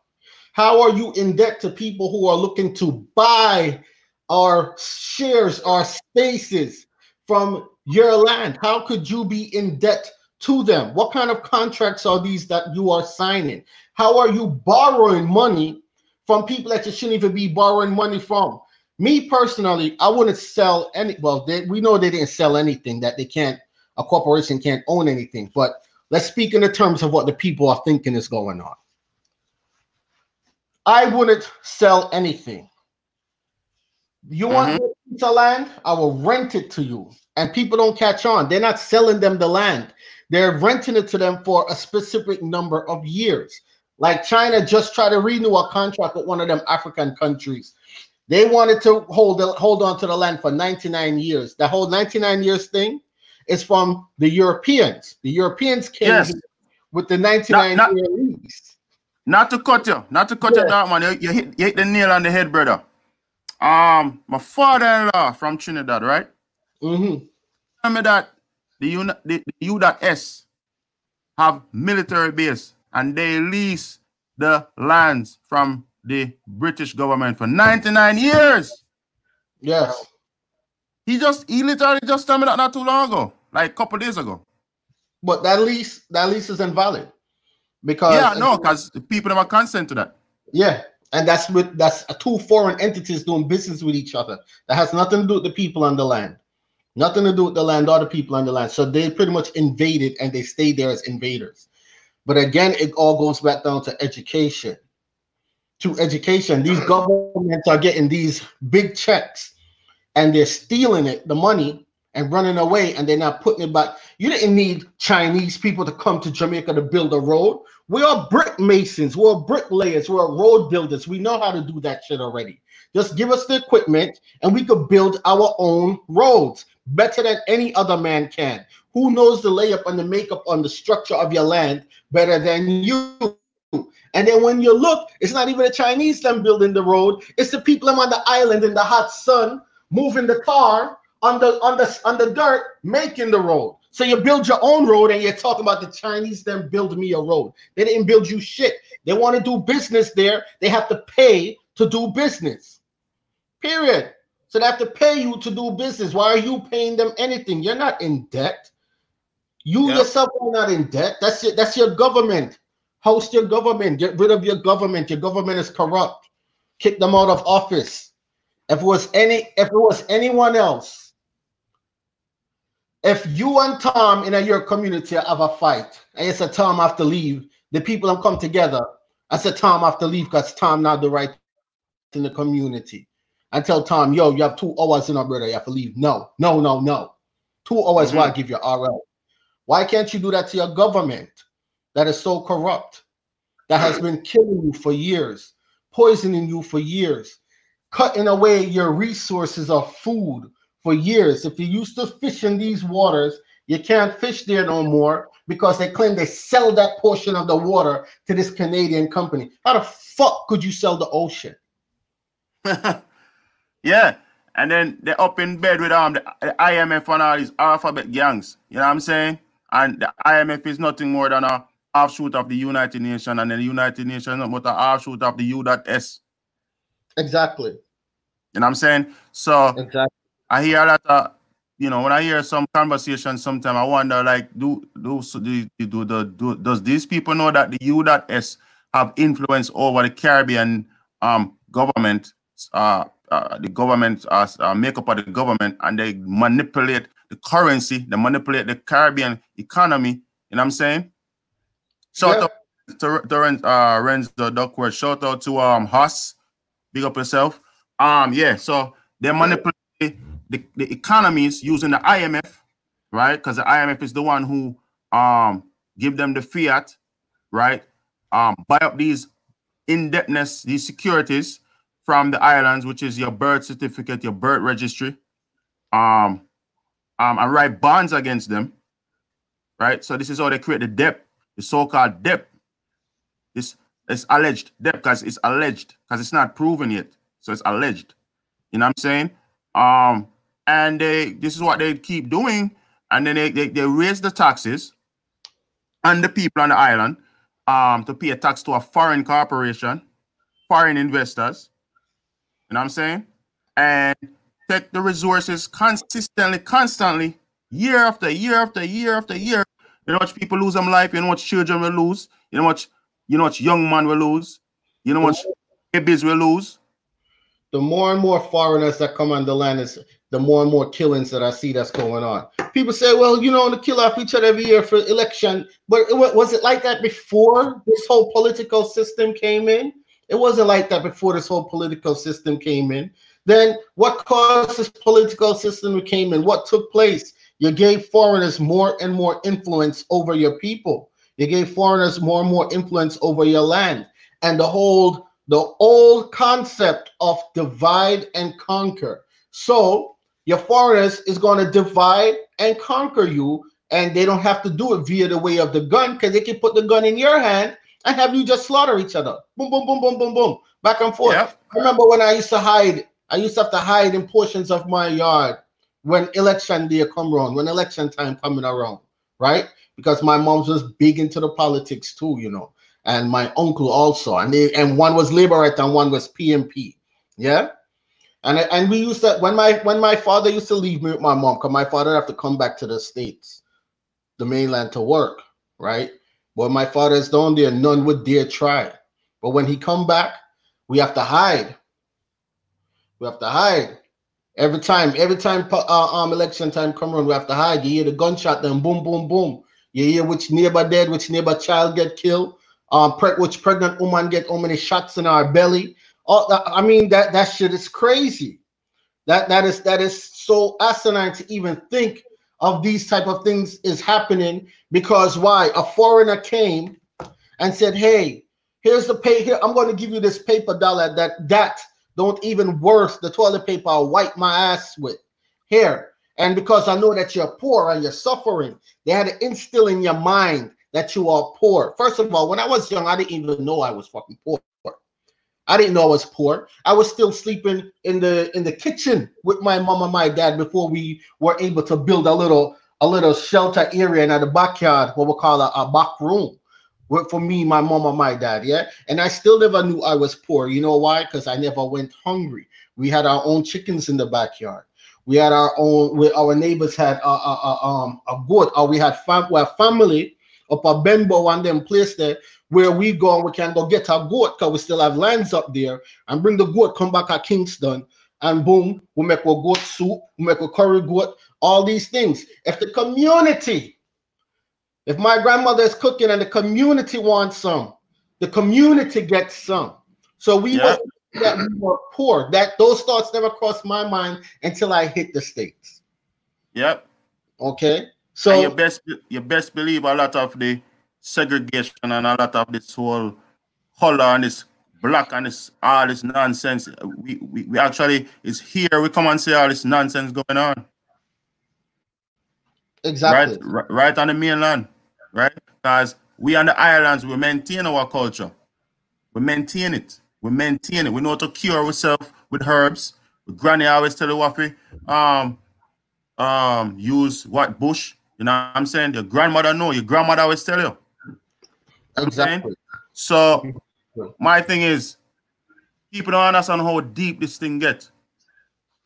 How are you in debt to people who are looking to buy our shares, our spaces from your land? How could you be in debt to them? What kind of contracts are these that you are signing? How are you borrowing money from people that you shouldn't even be borrowing money from? Me personally, I wouldn't sell any. Well, they, we know they didn't sell anything that they can't. A corporation can't own anything. But let's speak in the terms of what the people are thinking is going on. I wouldn't sell anything. You want mm-hmm. of land? I will rent it to you. And people don't catch on. They're not selling them the land. They're renting it to them for a specific number of years. Like China just tried to renew a contract with one of them African countries. They wanted to hold hold on to the land for 99 years. The whole 99 years thing is from the Europeans. The Europeans came yes. with the 99 not, not, year lease. not to cut you, not to cut yeah. you down, man. You, you, hit, you hit the nail on the head, brother. Um, my father-in-law from Trinidad, right? Mm-hmm. Tell me that the U the, the U.S have military base and they lease the lands from the British government for 99 years. Yes. He just he literally just told me that not too long ago, like a couple days ago. But that lease that lease is invalid because yeah, no, because people never consent to that. Yeah, and that's with that's two foreign entities doing business with each other. That has nothing to do with the people on the land. Nothing to do with the land or the people on the land. So they pretty much invaded and they stayed there as invaders. But again, it all goes back down to education. To education, these governments are getting these big checks and they're stealing it, the money, and running away, and they're not putting it back. You didn't need Chinese people to come to Jamaica to build a road. We are brick masons, we're bricklayers, we're road builders. We know how to do that shit already. Just give us the equipment and we could build our own roads better than any other man can. Who knows the layup and the makeup on the structure of your land better than you? And then when you look, it's not even the Chinese them building the road, it's the people on the island in the hot sun moving the car on the on the on the dirt making the road. So you build your own road and you're talking about the Chinese them build me a road. They didn't build you shit. They want to do business there. They have to pay to do business. Period. So they have to pay you to do business. Why are you paying them anything? You're not in debt. You yep. yourself are not in debt. That's your, that's your government. Host your government. Get rid of your government. Your government is corrupt. Kick them out of office. If it was any, if it was anyone else, if you and Tom in a, your community have a fight, and you said Tom have to leave, the people have come together. I said Tom have to leave because Tom not the right in the community and tell Tom, yo, you have two hours in brother, you have to leave. No, no, no, no. Two hours, mm-hmm. why give you RL? Why can't you do that to your government that is so corrupt, that has been killing you for years, poisoning you for years, cutting away your resources of food for years? If you used to fish in these waters, you can't fish there no more because they claim they sell that portion of the water to this Canadian company. How the fuck could you sell the ocean? Yeah. And then they're up in bed with um the, the IMF and all these alphabet gangs. You know what I'm saying? And the IMF is nothing more than a offshoot of the United Nations, and the United Nations is not but an offshoot of the U.S. Exactly. You know what I'm saying? So exactly. I hear a lot of you know when I hear some conversation, sometimes I wonder like, do do do do, do, do does these people know that the U.S. have influence over the Caribbean um government uh uh, the government as uh, makeup of the government and they manipulate the currency, they manipulate the Caribbean economy. You know what I'm saying? Shout yeah. out to, to uh, Renzo Duckworth. Shout out to um Haas. Big up yourself. Um, yeah, so they manipulate the, the economies using the IMF, right? Because the IMF is the one who um give them the fiat, right? Um, buy up these indebtedness, these securities, from the islands, which is your birth certificate, your birth registry, um, um, and write bonds against them. Right. So this is how they create the debt, the so-called debt. This it's alleged debt because it's alleged because it's not proven yet. So it's alleged. You know what I'm saying? Um, and they this is what they keep doing, and then they, they, they raise the taxes on the people on the island um to pay a tax to a foreign corporation, foreign investors, you know what I'm saying? And take the resources consistently, constantly, year after year after year after year. You know what people lose them life, you know what children will lose, you know what you know what young man will lose, you know what babies will lose. The more and more foreigners that come on the land is the more and more killings that I see that's going on. People say, well, you know, to kill off each other every year for election, but was it like that before this whole political system came in? It wasn't like that before this whole political system came in. Then what caused this political system to came in? What took place? You gave foreigners more and more influence over your people. You gave foreigners more and more influence over your land. And the whole the old concept of divide and conquer. So your foreigners is going to divide and conquer you, and they don't have to do it via the way of the gun because they can put the gun in your hand and have you just slaughter each other. Boom, boom, boom, boom, boom, boom, back and forth. Yep. I remember when I used to hide. I used to have to hide in portions of my yard when election day come around, when election time coming around, right? Because my mom's was big into the politics too, you know, and my uncle also, and they and one was Labourite and one was PNP, yeah. And and we used to when my when my father used to leave me with my mom, because my father have to come back to the states, the mainland to work, right? But my father father's down there, none would dare try. But when he come back, we have to hide. We have to hide. Every time, every time uh, um election time come around, we have to hide. You hear the gunshot, then boom, boom, boom. You hear which neighbor dead, which neighbor child get killed, um, pre- which pregnant woman get how many shots in our belly. All that, I mean, that that shit is crazy. That that is that is so asinine to even think of these type of things is happening because why? A foreigner came and said, "Hey, here's the pay. Here, I'm going to give you this paper dollar that that." don't even worth the toilet paper I wipe my ass with. Here. And because I know that you're poor and you're suffering, they had to instill in your mind that you are poor. First of all, when I was young, I didn't even know I was fucking poor. I didn't know I was poor. I was still sleeping in the in the kitchen with my mom and my dad before we were able to build a little a little shelter area in the backyard, what we call a, a back room for me, my mom, and my dad. Yeah. And I still never knew I was poor. You know why? Because I never went hungry. We had our own chickens in the backyard. We had our own, we, our neighbors had a, a, a, um, a goat, or we had fam- we family up a Benbow and them place there where we go and we can go get a goat because we still have lands up there and bring the goat, come back at Kingston, and boom, we make a goat soup, we make a curry goat, all these things. If the community if my grandmother is cooking and the community wants some, the community gets some. So we were that we were poor. That those thoughts never crossed my mind until I hit the states. Yep. Okay. So and you best you best believe a lot of the segregation and a lot of this whole color and this black and this all this nonsense. We, we we actually is here. We come and see all this nonsense going on. Exactly. Right, right on the mainland right? Because we on the islands, we maintain our culture. We maintain it. We maintain it. We know how to cure ourselves with herbs. Granny always tell you what we um um use what bush. You know what I'm saying? Your grandmother know, your grandmother always tell you. Exactly. So my thing is people don't understand how deep this thing gets.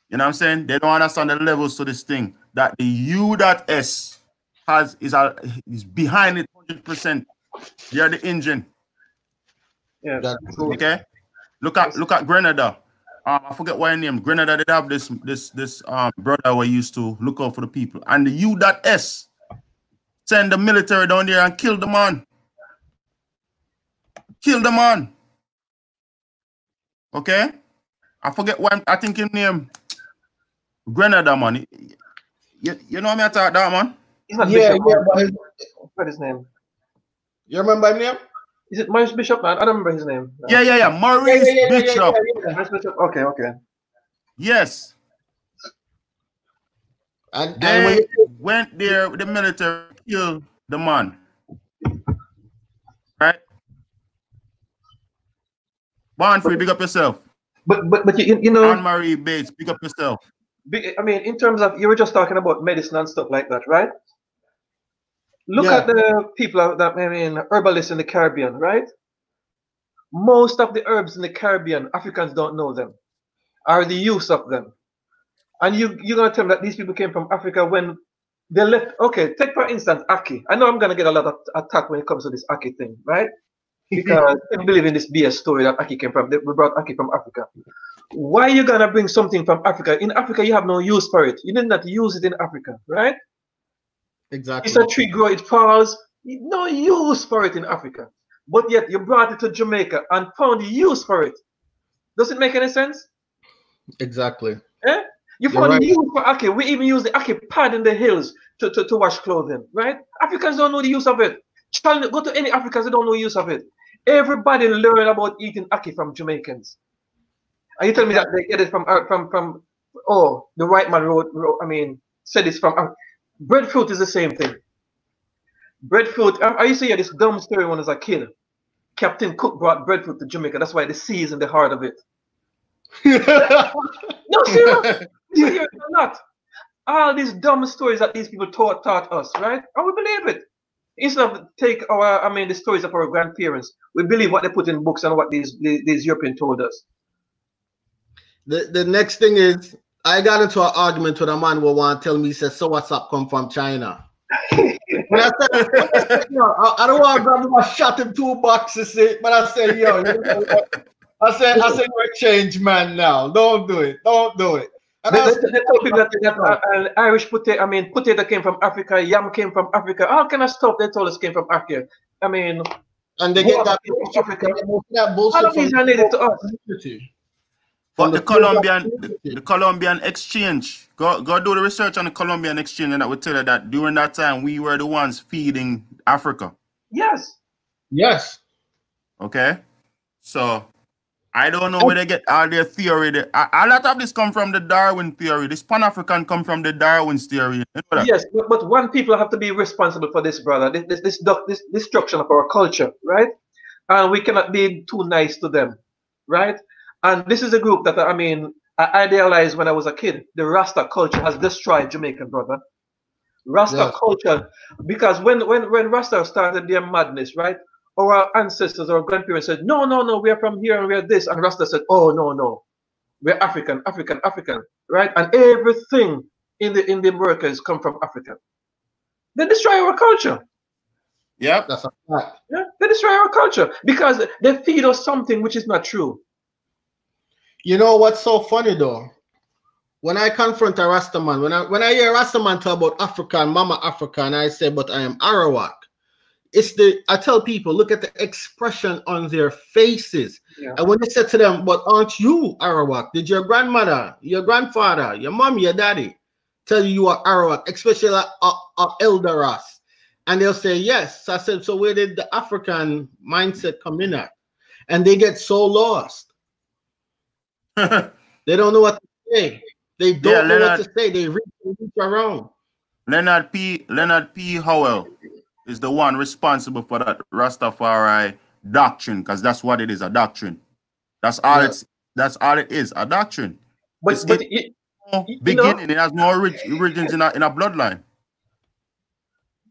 You know what I'm saying? They don't understand the levels to this thing. That the U dot S has is a, is behind it 100 percent. They are the engine. Yeah. Okay. Look at look at Grenada. Um, I forget what name. Grenada did have this this this um brother we used to look out for the people. And the U dot S send the military down there and kill the man. Kill the man. Okay. I forget what I think his name. Grenada man. You, you know me I talk that man? He's not yeah, Bishop. Yeah, but his, what his name? You remember his name? Is it Maurice Bishop, man? I don't remember his name. No. Yeah, yeah, yeah. Maurice yeah, yeah, yeah, Bishop. Maurice Bishop. Okay, okay. Yes. And, they and went there with the military, killed the man. Right? Born free, big up yourself. But but but you, you know Anne Marie Bates, pick up yourself. I mean, in terms of you were just talking about medicine and stuff like that, right? Look yeah. at the people that I mean herbalists in the Caribbean, right? Most of the herbs in the Caribbean, Africans don't know them, are the use of them. And you you're gonna tell me that these people came from Africa when they left. Okay, take for instance ackee. I know I'm gonna get a lot of attack when it comes to this ackee thing, right? Because I believe in this BS story that ackee came from. We brought ackee from Africa. Why are you gonna bring something from Africa? In Africa, you have no use for it. You did not use it in Africa, right? Exactly. It's a tree grow, it falls. No use for it in Africa. But yet you brought it to Jamaica and found use for it. Does it make any sense? Exactly. Eh? You found right. use for ackee. We even use the ackee pad in the hills to, to, to wash clothing, right? Africans don't know the use of it. Go to any Africans, they don't know the use of it. Everybody learn about eating ackee from Jamaicans. Are you telling me that they get it from uh, from from oh the white man wrote, wrote I mean said it's from uh, breadfruit is the same thing. Breadfruit. I, I used to hear this dumb story when I was a kid. Captain Cook brought breadfruit to Jamaica. That's why the sea is in the heart of it. no, seriously, you not. All these dumb stories that these people taught taught us, right? And we believe it. Instead of take our, I mean, the stories of our grandparents, we believe what they put in books and what these these, Europeans told us. The the next thing is I got into an argument with a man who want to tell me he says, so what's up come from China. I said, I, I, don't want to grab my shot in two boxes, but I said, yo, I said, I said, you're a change man now. Don't do it. Don't do it. And they, they, they told people that, that uh, uh, Irish potato, I mean, potato came from Africa, yam came from Africa, all kind of stuff they told us came from Africa. I mean, and they get that, from Africa. All of these are needed to us. But the, the Columbian, the, the, Columbian exchange, go go do the research on the Columbian exchange, and that would tell you that during that time we were the ones feeding Africa. Yes. Yes. Okay. So I don't know where they get all their theory. A, lot of this come from the Darwin theory. This Pan African come from the Darwin's theory. You know yes, but, but one people have to be responsible for this, brother. This this this, this destruction of our culture, right? And we cannot be too nice to them, right? And this is a group that I mean I idealized when I was a kid. The Rasta culture has destroyed Jamaican, brother. Rasta yes. culture, because when when when Rasta started their madness, right? Our ancestors, our grandparents said, no, no, no, we are from here and we are this. And Rasta said, oh, no, no, we're African, African, African, right? And everything in the in the Americas come from Africa. They destroy our culture. Yeah, that's a fact. Yeah, they destroy our culture because they feed us something which is not true. You know what's so funny though? When I confront a Rastaman, when I when I hear a Rastaman talk about Africa and Mama Africa, and I say, but I am Arawak, it's the I tell people, look at the expression on their faces. Yeah. And when they said to them, But aren't you Arawak? Did your grandmother, your grandfather, your mom, your daddy tell you you are Arawak, especially uh, uh, elder us? And they'll say, Yes. So I said, So where did the African mindset come in at? And they get so lost. they don't know what to say. They don't yeah, know Leonard, what to say. They reach, reach around. Leonard P. Leonard P. Howell is the one responsible for that Rastafari doctrine, because that's what it is, a doctrine. That's all yeah. it's that's all it is, a doctrine. But, it's, but it, no beginning, know, it has no origins in a, in a bloodline.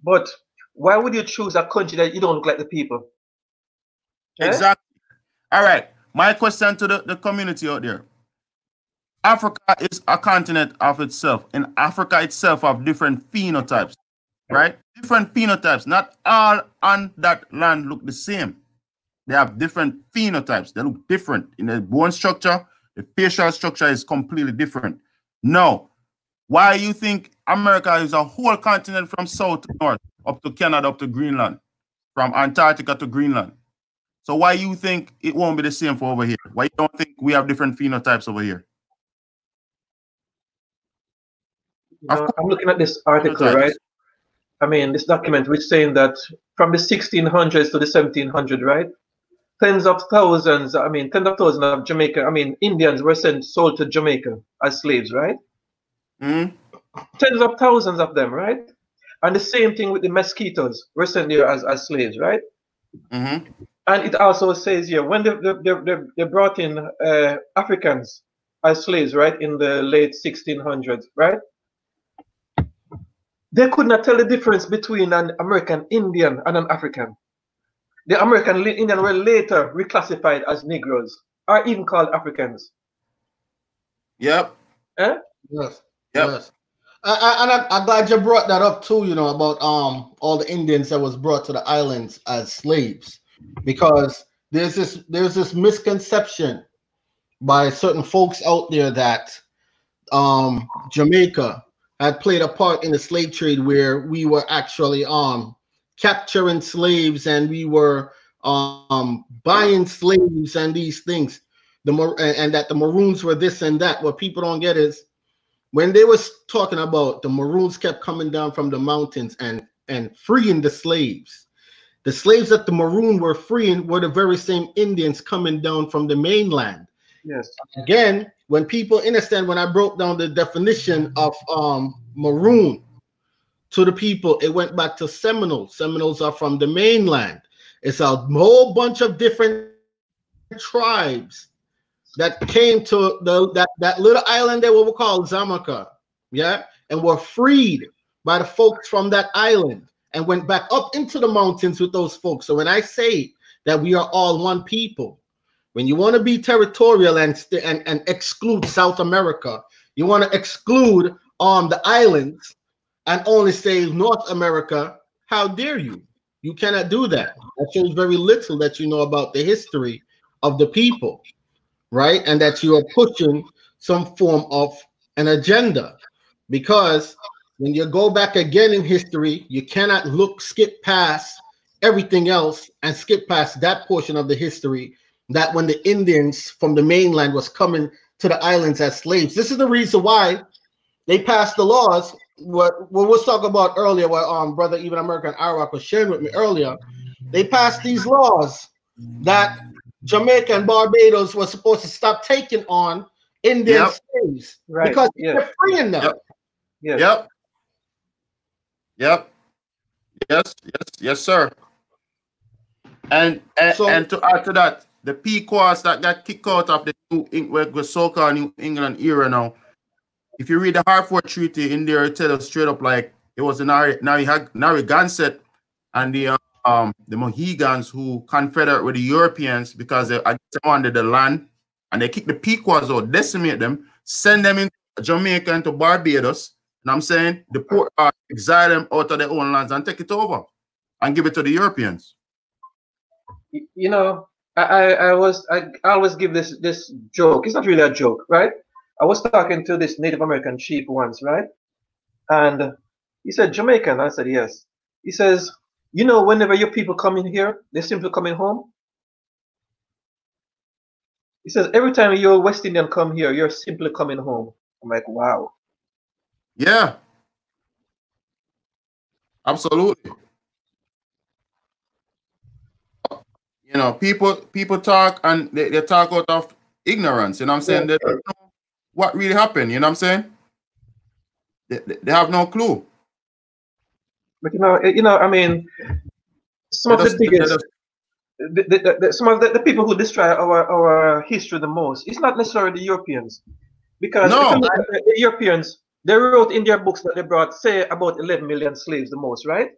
But why would you choose a country that you don't look like the people? Eh? Exactly. All right. My question to the, the community out there. Africa is a continent of itself, and Africa itself have different phenotypes right? Different phenotypes. Not all on that land look the same. They have different phenotypes. They look different in the bone structure. The facial structure is completely different. Now, Why you think America is a whole continent from south to north, up to Canada, up to Greenland, from Antarctica to Greenland? So why you think it won't be the same for over here? Why you don't think we have different phenotypes over here? I'm looking at this article, right? I mean, this document which saying that from the 1600s to the 1700s, right? Tens of thousands, I mean, tens of thousands of Jamaica, I mean, Indians were sent, sold to Jamaica as slaves, right? Mm. Tens of thousands of them, right? And the same thing with the mosquitoes were sent there as, as slaves, right? Mm-hmm. And it also says here when they, they, they, they brought in uh, Africans as slaves, right, in the late 1600s, right? They could not tell the difference between an American Indian and an African. The American Indian were later reclassified as Negroes, or even called Africans. Yep. Eh? Yes. Yep. Yes. I, and I, I'm glad you brought that up too. You know about um all the Indians that was brought to the islands as slaves, because there's this there's this misconception by certain folks out there that um Jamaica had played a part in the slave trade where we were actually um capturing slaves and we were um buying slaves and these things. The and that the maroons were this and that. What people don't get is when they was talking about the maroons kept coming down from the mountains and and freeing the slaves. The slaves that the maroon were freeing were the very same indians coming down from the mainland yes again when people understand when I broke down the definition of um, maroon to the people, it went back to Seminoles. Seminoles are from the mainland. It's a whole bunch of different tribes that came to the that, that little island that we call Zamaka, yeah, and were freed by the folks from that island and went back up into the mountains with those folks. So when I say that we are all one people, when you want to be territorial and, and, and exclude South America, you want to exclude um the islands and only say North America, how dare you? You cannot do that. That shows very little that you know about the history of the people, right? And that you are pushing some form of an agenda. Because when you go back again in history, you cannot look, skip past everything else and skip past that portion of the history that when the Indians from the mainland was coming to the islands as slaves. This is the reason why they passed the laws. What what was talking about earlier, what um brother even American Iraq was sharing with me earlier. They passed these laws that Jamaica and Barbados was supposed to stop taking on Indian yep. slaves right. because yes. they're freeing them. Yep. Yes. Yep. Yep. Yes. Yes. Yes, sir. And and, so, and to add to that, the Pequots that got kicked out of the New England, so-called New England era now. If you read the Hartford Treaty in there, it tells us straight up like it was the Narragansett and the um the Mohegans who confederate with the Europeans because they wanted the land and they kick the Pequots out, decimate them, send them into Jamaica into Barbados. And I'm saying the poor uh, exile them out of their own lands and take it over and give it to the Europeans. You know, I, I was I, always give this this joke. It's not really a joke, right? I was talking to this Native American chief once, right? And he said, Jamaican. I said, yes. He says, you know, whenever your people come in here, they're simply coming home. He says, every time you're West Indian come here, you're simply coming home. I'm like, wow. Yeah. Absolutely. You know, people people talk and they, they talk out of ignorance. You know what I'm saying? Yeah. They don't know what really happened. You know what I'm saying? They, they have no clue. But you know, you know, I mean, some of the biggest, the, the, the, some of the, the people who destroy our, our history the most, it's not necessarily the Europeans, because no. the, Europeans they wrote in their books that they brought, say, about 11 million slaves the most, right?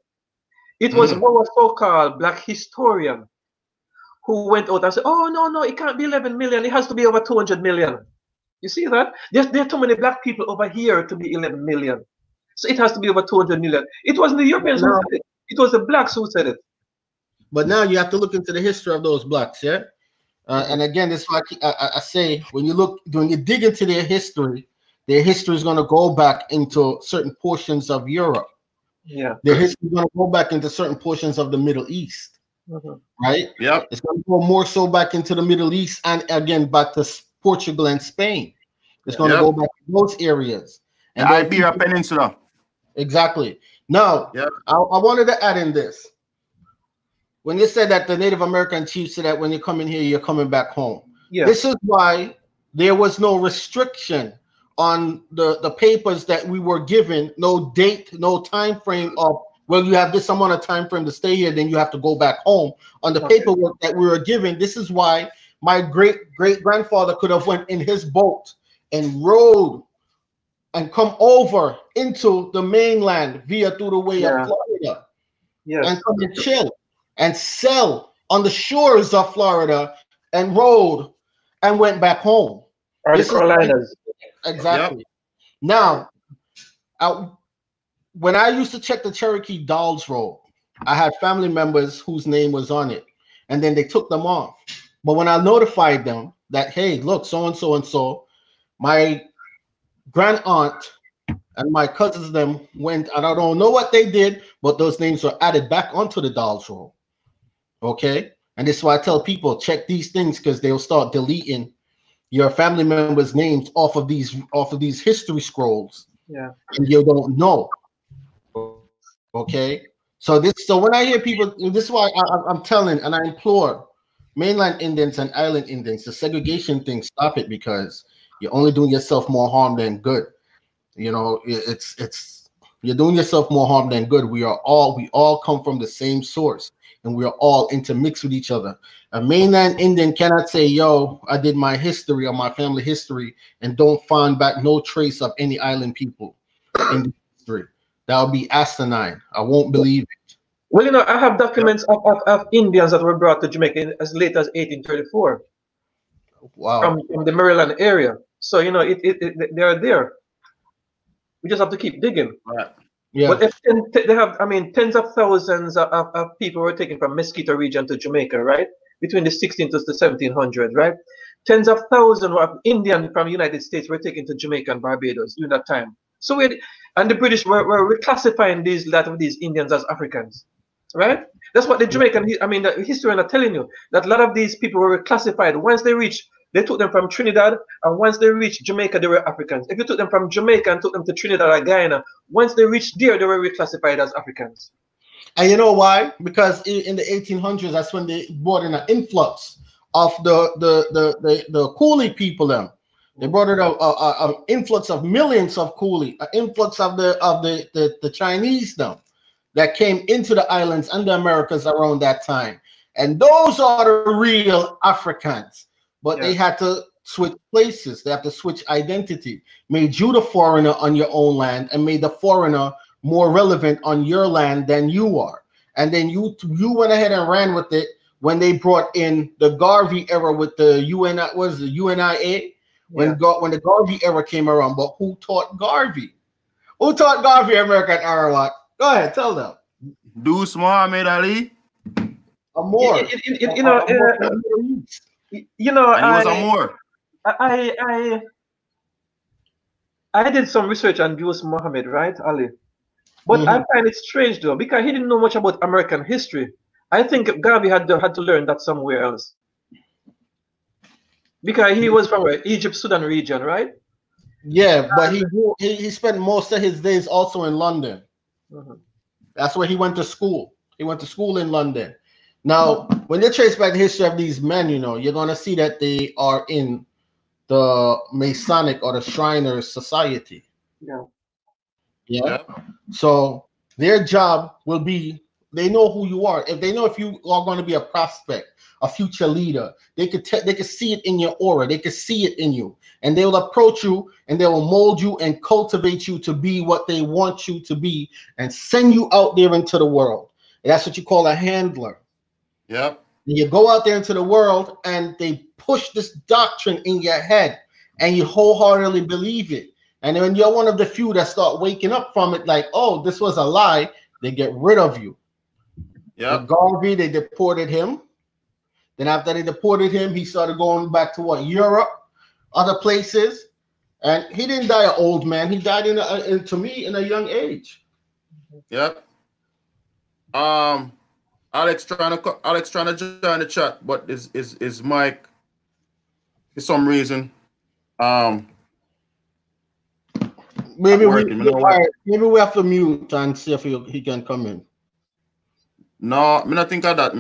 It was mm. our so-called black historian who went out and said, "Oh no, no, it can't be 11 million. It has to be over 200 million." You see that? There's there are too many black people over here to be 11 million, so it has to be over 200 million. It wasn't the Europeans no. who said it; it was the blacks who said it. But now you have to look into the history of those blacks, yeah. Uh, and again, this like I, I, say, when you look, when you dig into their history, their history is going to go back into certain portions of Europe. Yeah, their history is going to go back into certain portions of the Middle East. Mm-hmm. Right? Yep. It's going to go more so back into the Middle East and again back to Portugal and Spain. It's going yep. to go back to those areas. And the Iberian Peninsula. Exactly. Now, yep. I, I wanted to add in this. When you said that the Native American chiefs said that when you come in here, you're coming back home. Yeah. This is why there was no restriction on the, the papers that we were given, no date, no time frame of well, you have this amount of time frame to stay here, then you have to go back home. On the okay. paperwork that we were given, this is why my great great grandfather could have went in his boat and rowed and come over into the mainland via through the way yeah. of Florida, yes. and come and chill and sell on the shores of Florida and rowed and went back home. Or the Carolinas. Exactly. Yep. Now, I, when I used to check the Cherokee Dawes roll, I had family members whose name was on it, and then they took them off. But when I notified them that, hey, look, so and so and so, my grand aunt and my cousins them went, and I don't know what they did, but those names were added back onto the Dawes roll. Okay. And this is why I tell people check these things because they'll start deleting your family members' names off of these off of these history scrolls. Yeah. And you don't know. Okay. So this, so when I hear people, this is why I, am telling and I implore mainland Indians and island Indians, the segregation thing, stop it because you're only doing yourself more harm than good. You know, it's it's you're doing yourself more harm than good. We are all we all come from the same source. and we're all intermixed with each other. A mainland Indian cannot say, "Yo, I did my history or my family history," and don't find back no trace of any island people. That would be asinine. I won't believe it. Well, you know, I have documents of, of, of Indians that were brought to Jamaica as late as 1834. Wow. From, from the Maryland area. So, you know, it, it, it, they are there. We just have to keep digging. Right. Yeah. But if they have, I mean, tens of thousands of, of people were taken from Mosquito region to Jamaica, right? Between the 16th to the 1700s, right? Tens of thousands of Indian from the United States were taken to Jamaica and Barbados during that time. So we, and the British were, were reclassifying these lot of these Indians as Africans, right? That's what the mm. Jamaican, I mean, the historian are telling you that a lot of these people were reclassified once they reached they took them from Trinidad, and once they reached Jamaica, they were Africans. If you took them from Jamaica and took them to Trinidad or Guyana, once they reached there, they were reclassified as Africans. And you know why? Because in the 1800s, that's when they brought in an influx of the the the the, the coolie people. Them they brought in an influx of millions of coolie, an influx of the of the the, the Chinese them that came into the islands and the Americas around that time. And those are the real Africans but yeah. they had to switch places. They have to switch identity. Made you the foreigner on your own land and made the foreigner more relevant on your land than you are. And then you you went ahead and ran with it when they brought in the Garvey era with the UN was the UNIA when yeah. when the Garvey era came around. But who taught Garvey? Who taught Garvey American Arawak? Go ahead, tell them. Dusé Mohamed Ali. Amor. You, know, uh, you know, and he was I, more. I, I, I did some research on Dusé Mohamed, right, Ali? But mm-hmm. I find it strange though, because he didn't know much about American history. I think Garvey had to, had to learn that somewhere else. Because he was from where? Egypt, Sudan region, right? Yeah, but he, he he spent most of his days also in London. Mm-hmm. That's where he went to school. He went to school in London. Now, when you trace back the history of these men, you know, you're gonna see that they are in the Masonic or the Shriners Society. Yeah. Yeah. So their job will be they know who you are. If they know if you are going to be a prospect, a future leader, they could te- they could see it in your aura. They could see it in you, and they will approach you and they will mold you and cultivate you to be what they want you to be, and send you out there into the world. And that's what you call a handler. Yep. And you go out there into the world and they push this doctrine in your head and you wholeheartedly believe it. And when you're one of the few that start waking up from it, like, oh, this was a lie, they get rid of you. Yeah. Garvey, they deported him. Then after they deported him, he started going back to what Europe, other places, and he didn't die an old man. He died in, a, in to me in a young age. Yep. Um, Alex trying to Alex trying to join the chat, but is is is Mike for some reason. Um maybe we, maybe we have to mute and see if he, he can come in. No, I mean I think of that.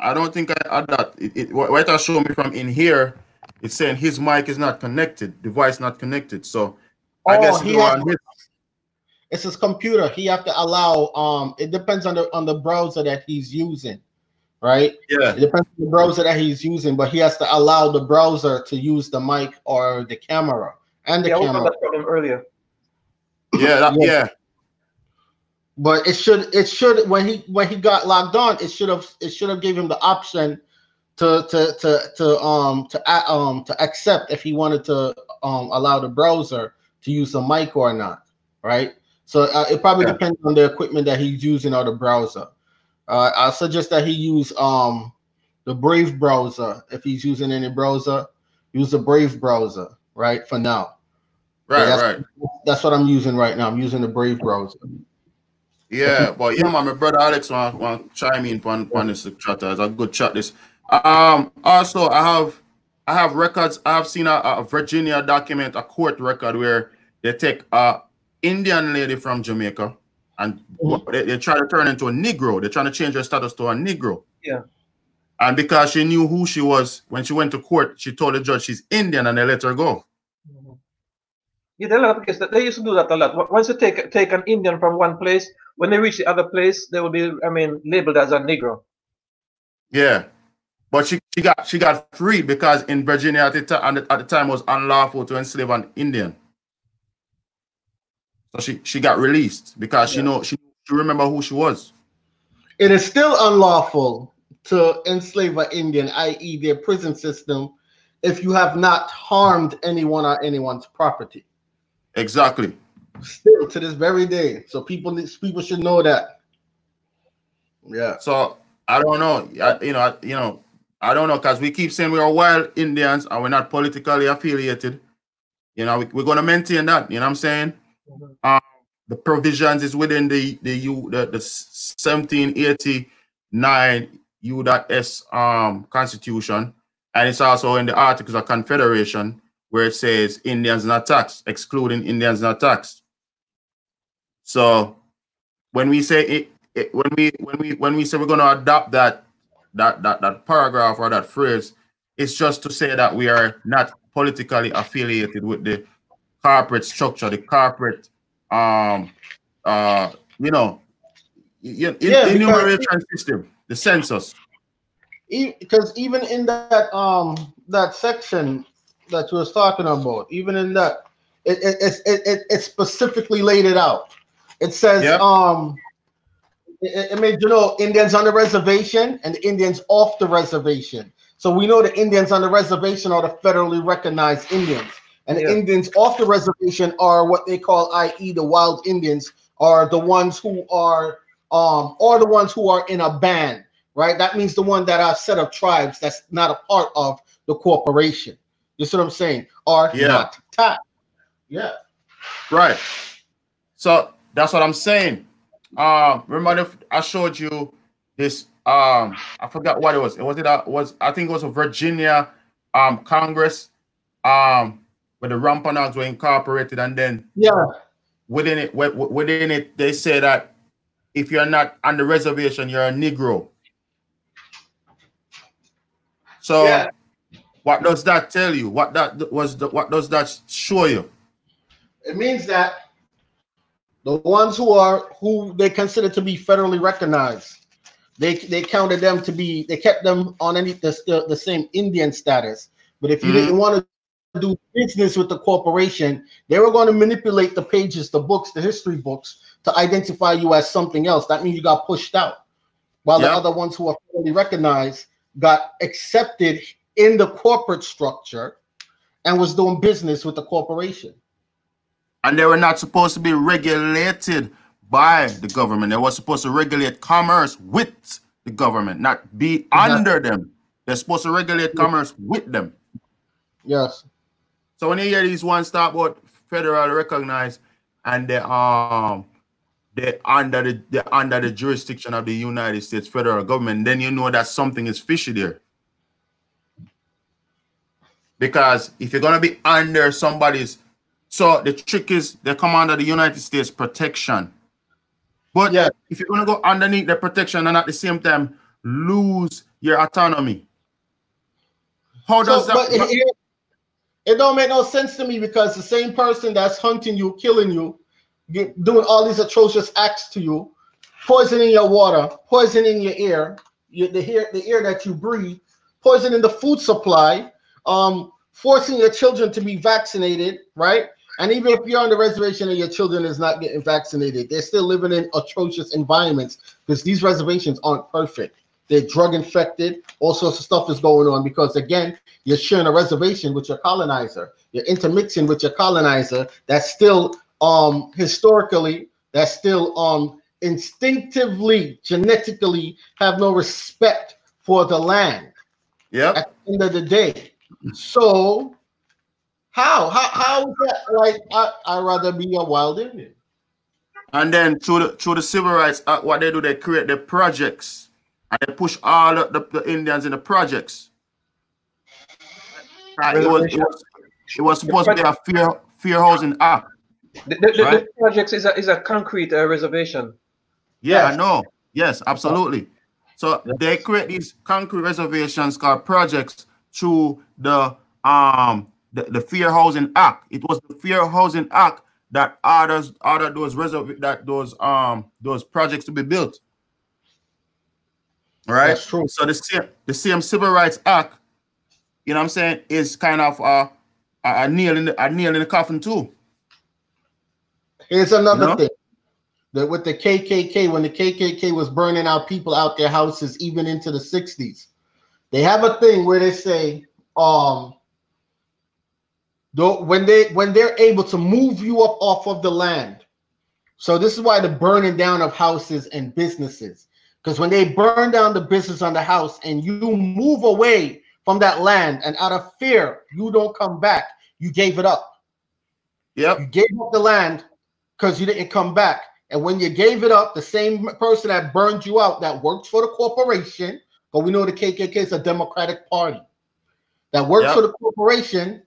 I don't think I had that. It, it, what it show me from in here, it's saying his mic is not connected, device not connected. So oh, I guess he has, his, it's his computer. He have to allow. Um, it depends on the on the browser that he's using, right? Yeah. It depends on the browser that he's using, but he has to allow the browser to use the mic or the camera and the yeah, camera. that problem earlier. Yeah, that, yeah. yeah. But it should it should when he when he got locked on, it should have it should have gave him the option to to to to um to um to accept if he wanted to um allow the browser to use the mic or not, right? So uh, it probably yeah. depends on the equipment that he's using or the browser. Uh, I suggest that he use um the Brave browser if he's using any browser. Use the Brave browser, right? For now. Right, that's, right. That's what I'm using right now. I'm using the Brave browser. Yeah, but yeah, man, my brother Alex want, want chime in on, on this chat. It's a good chat. This. Um. Also, I have I have records. I have seen a, a Virginia document, a court record where they take a Indian lady from Jamaica, and mm-hmm. they, they try to turn into a Negro. They're trying to change her status to a Negro. Yeah. And because she knew who she was when she went to court, she told the judge she's Indian, and they let her go. Yeah, there are a lot of cases. They used to do that a lot. Once you take take an Indian from one place, when they reach the other place, they will be, I mean, labeled as a Negro. Yeah, but she, she got she got freed because in Virginia at the, time, at the time was unlawful to enslave an Indian. So she she got released because yeah. she know she, she remember who she was. It is still unlawful to enslave an Indian, i.e., their prison system, if you have not harmed anyone or anyone's property. Exactly. Still to this very day, so people people should know that. Yeah. So I don't know. I, you know. I, you know. I don't know because we keep saying we are wild Indians and we're not politically affiliated. You know, we, are going to maintain that. You know what I'm saying? Mm-hmm. Um, the provisions is within the the U the, the 1789 U.S. um constitution, and it's also in the Articles of Confederation where it says Indians not taxed, excluding Indians not taxed. So when we say it, it when we when we when we say we're going to adopt that that that that paragraph or that phrase, it's just to say that we are not politically affiliated with the corporate structure, the corporate um uh you know in, yeah, enumeration system, the census. Because even in that um that section that you was talking about, even in that it it it, it, it specifically laid it out. It says yep. um it, it made you know Indians on the reservation and Indians off the reservation. So we know the Indians on the reservation are the federally recognized Indians. And the Indians off the reservation are what they call, i.e., the wild Indians, are the ones who are um are the ones who are in a band, right? That means the one that are set of tribes that's not a part of the corporation. You see what I'm saying? Are yeah. not taxed. Yeah. Right. So that's what I'm saying. Um, remember I showed you this. Um, I forgot what it was. It was it a, was I think it was a Virginia um Congress. Um, where the Wampanoags were incorporated, and then yeah, within it, within it, they say that if you're not on the reservation, you're a Negro. So, yeah. What does that tell you? What that was? The, what does that show you? It means that the ones who are who they consider to be federally recognized, they they counted them to be they kept them on any the, the same Indian status. But if you mm-hmm. didn't want to do business with the corporation, they were going to manipulate the pages, the books, the history books to identify you as something else. That means you got pushed out. While yep. the other ones who are fully recognized got accepted in the corporate structure and was doing business with the corporation. And they were not supposed to be regulated by the government. They were supposed to regulate commerce with the government, not be exactly. under them. They're supposed to regulate commerce with them. Yes. So when you hear these ones talk about federal recognized and they um they under the they under the jurisdiction of the United States federal government, then you know that something is fishy there. Because if you're gonna be under somebody's so the trick is they come under the United States protection. But yeah. if you're gonna go underneath the protection and at the same time lose your autonomy, how does so, that? It don't make no sense to me because the same person that's hunting you, killing you, get, doing all these atrocious acts to you, poisoning your water, poisoning your air, your, the air, the air that you breathe, poisoning the food supply, um, forcing your children to be vaccinated, right? And even if you're on the reservation and your children is not getting vaccinated, they're still living in atrocious environments because these reservations aren't perfect. They're drug infected. All sorts of stuff is going on because again, you're sharing a reservation with your colonizer. You're intermixing with your colonizer. That's still um historically. That's still um instinctively, genetically have no respect for the land. Yeah. At the end of the day. So how how how is that like I I rather be a wild Indian. And then through the through the civil rights act, what they do, they create the projects and they push all the, the, the Indians in the projects. it, was, it, was, it was supposed to be a fair, fair housing act. The, the, right? the projects is a, is a concrete uh, reservation. Yeah, yes. I know. Yes, absolutely. So they create these concrete reservations called projects through the um the, the Fair Housing Act. It was the Fair Housing Act that orders ordered those reserv that those um those projects to be built. right? That's true. So the same the same Civil Rights Act, you know what I'm saying, is kind of uh, a, a nail in the, a nail in the coffin too. Here's another you know? thing. That with the KKK, when the KKK was burning out people out their houses, even into the 60s, they have a thing where they say, um, though when they when they're able to move you up off of the land. So this is why the burning down of houses and businesses. Because when they burn down the business on the house and you move away from that land and out of fear, you don't come back, you gave it up. Yep. You gave up the land because you didn't come back. And when you gave it up, the same person that burned you out that works for the corporation, but we know the KKK is a Democratic Party that works yep. for the corporation,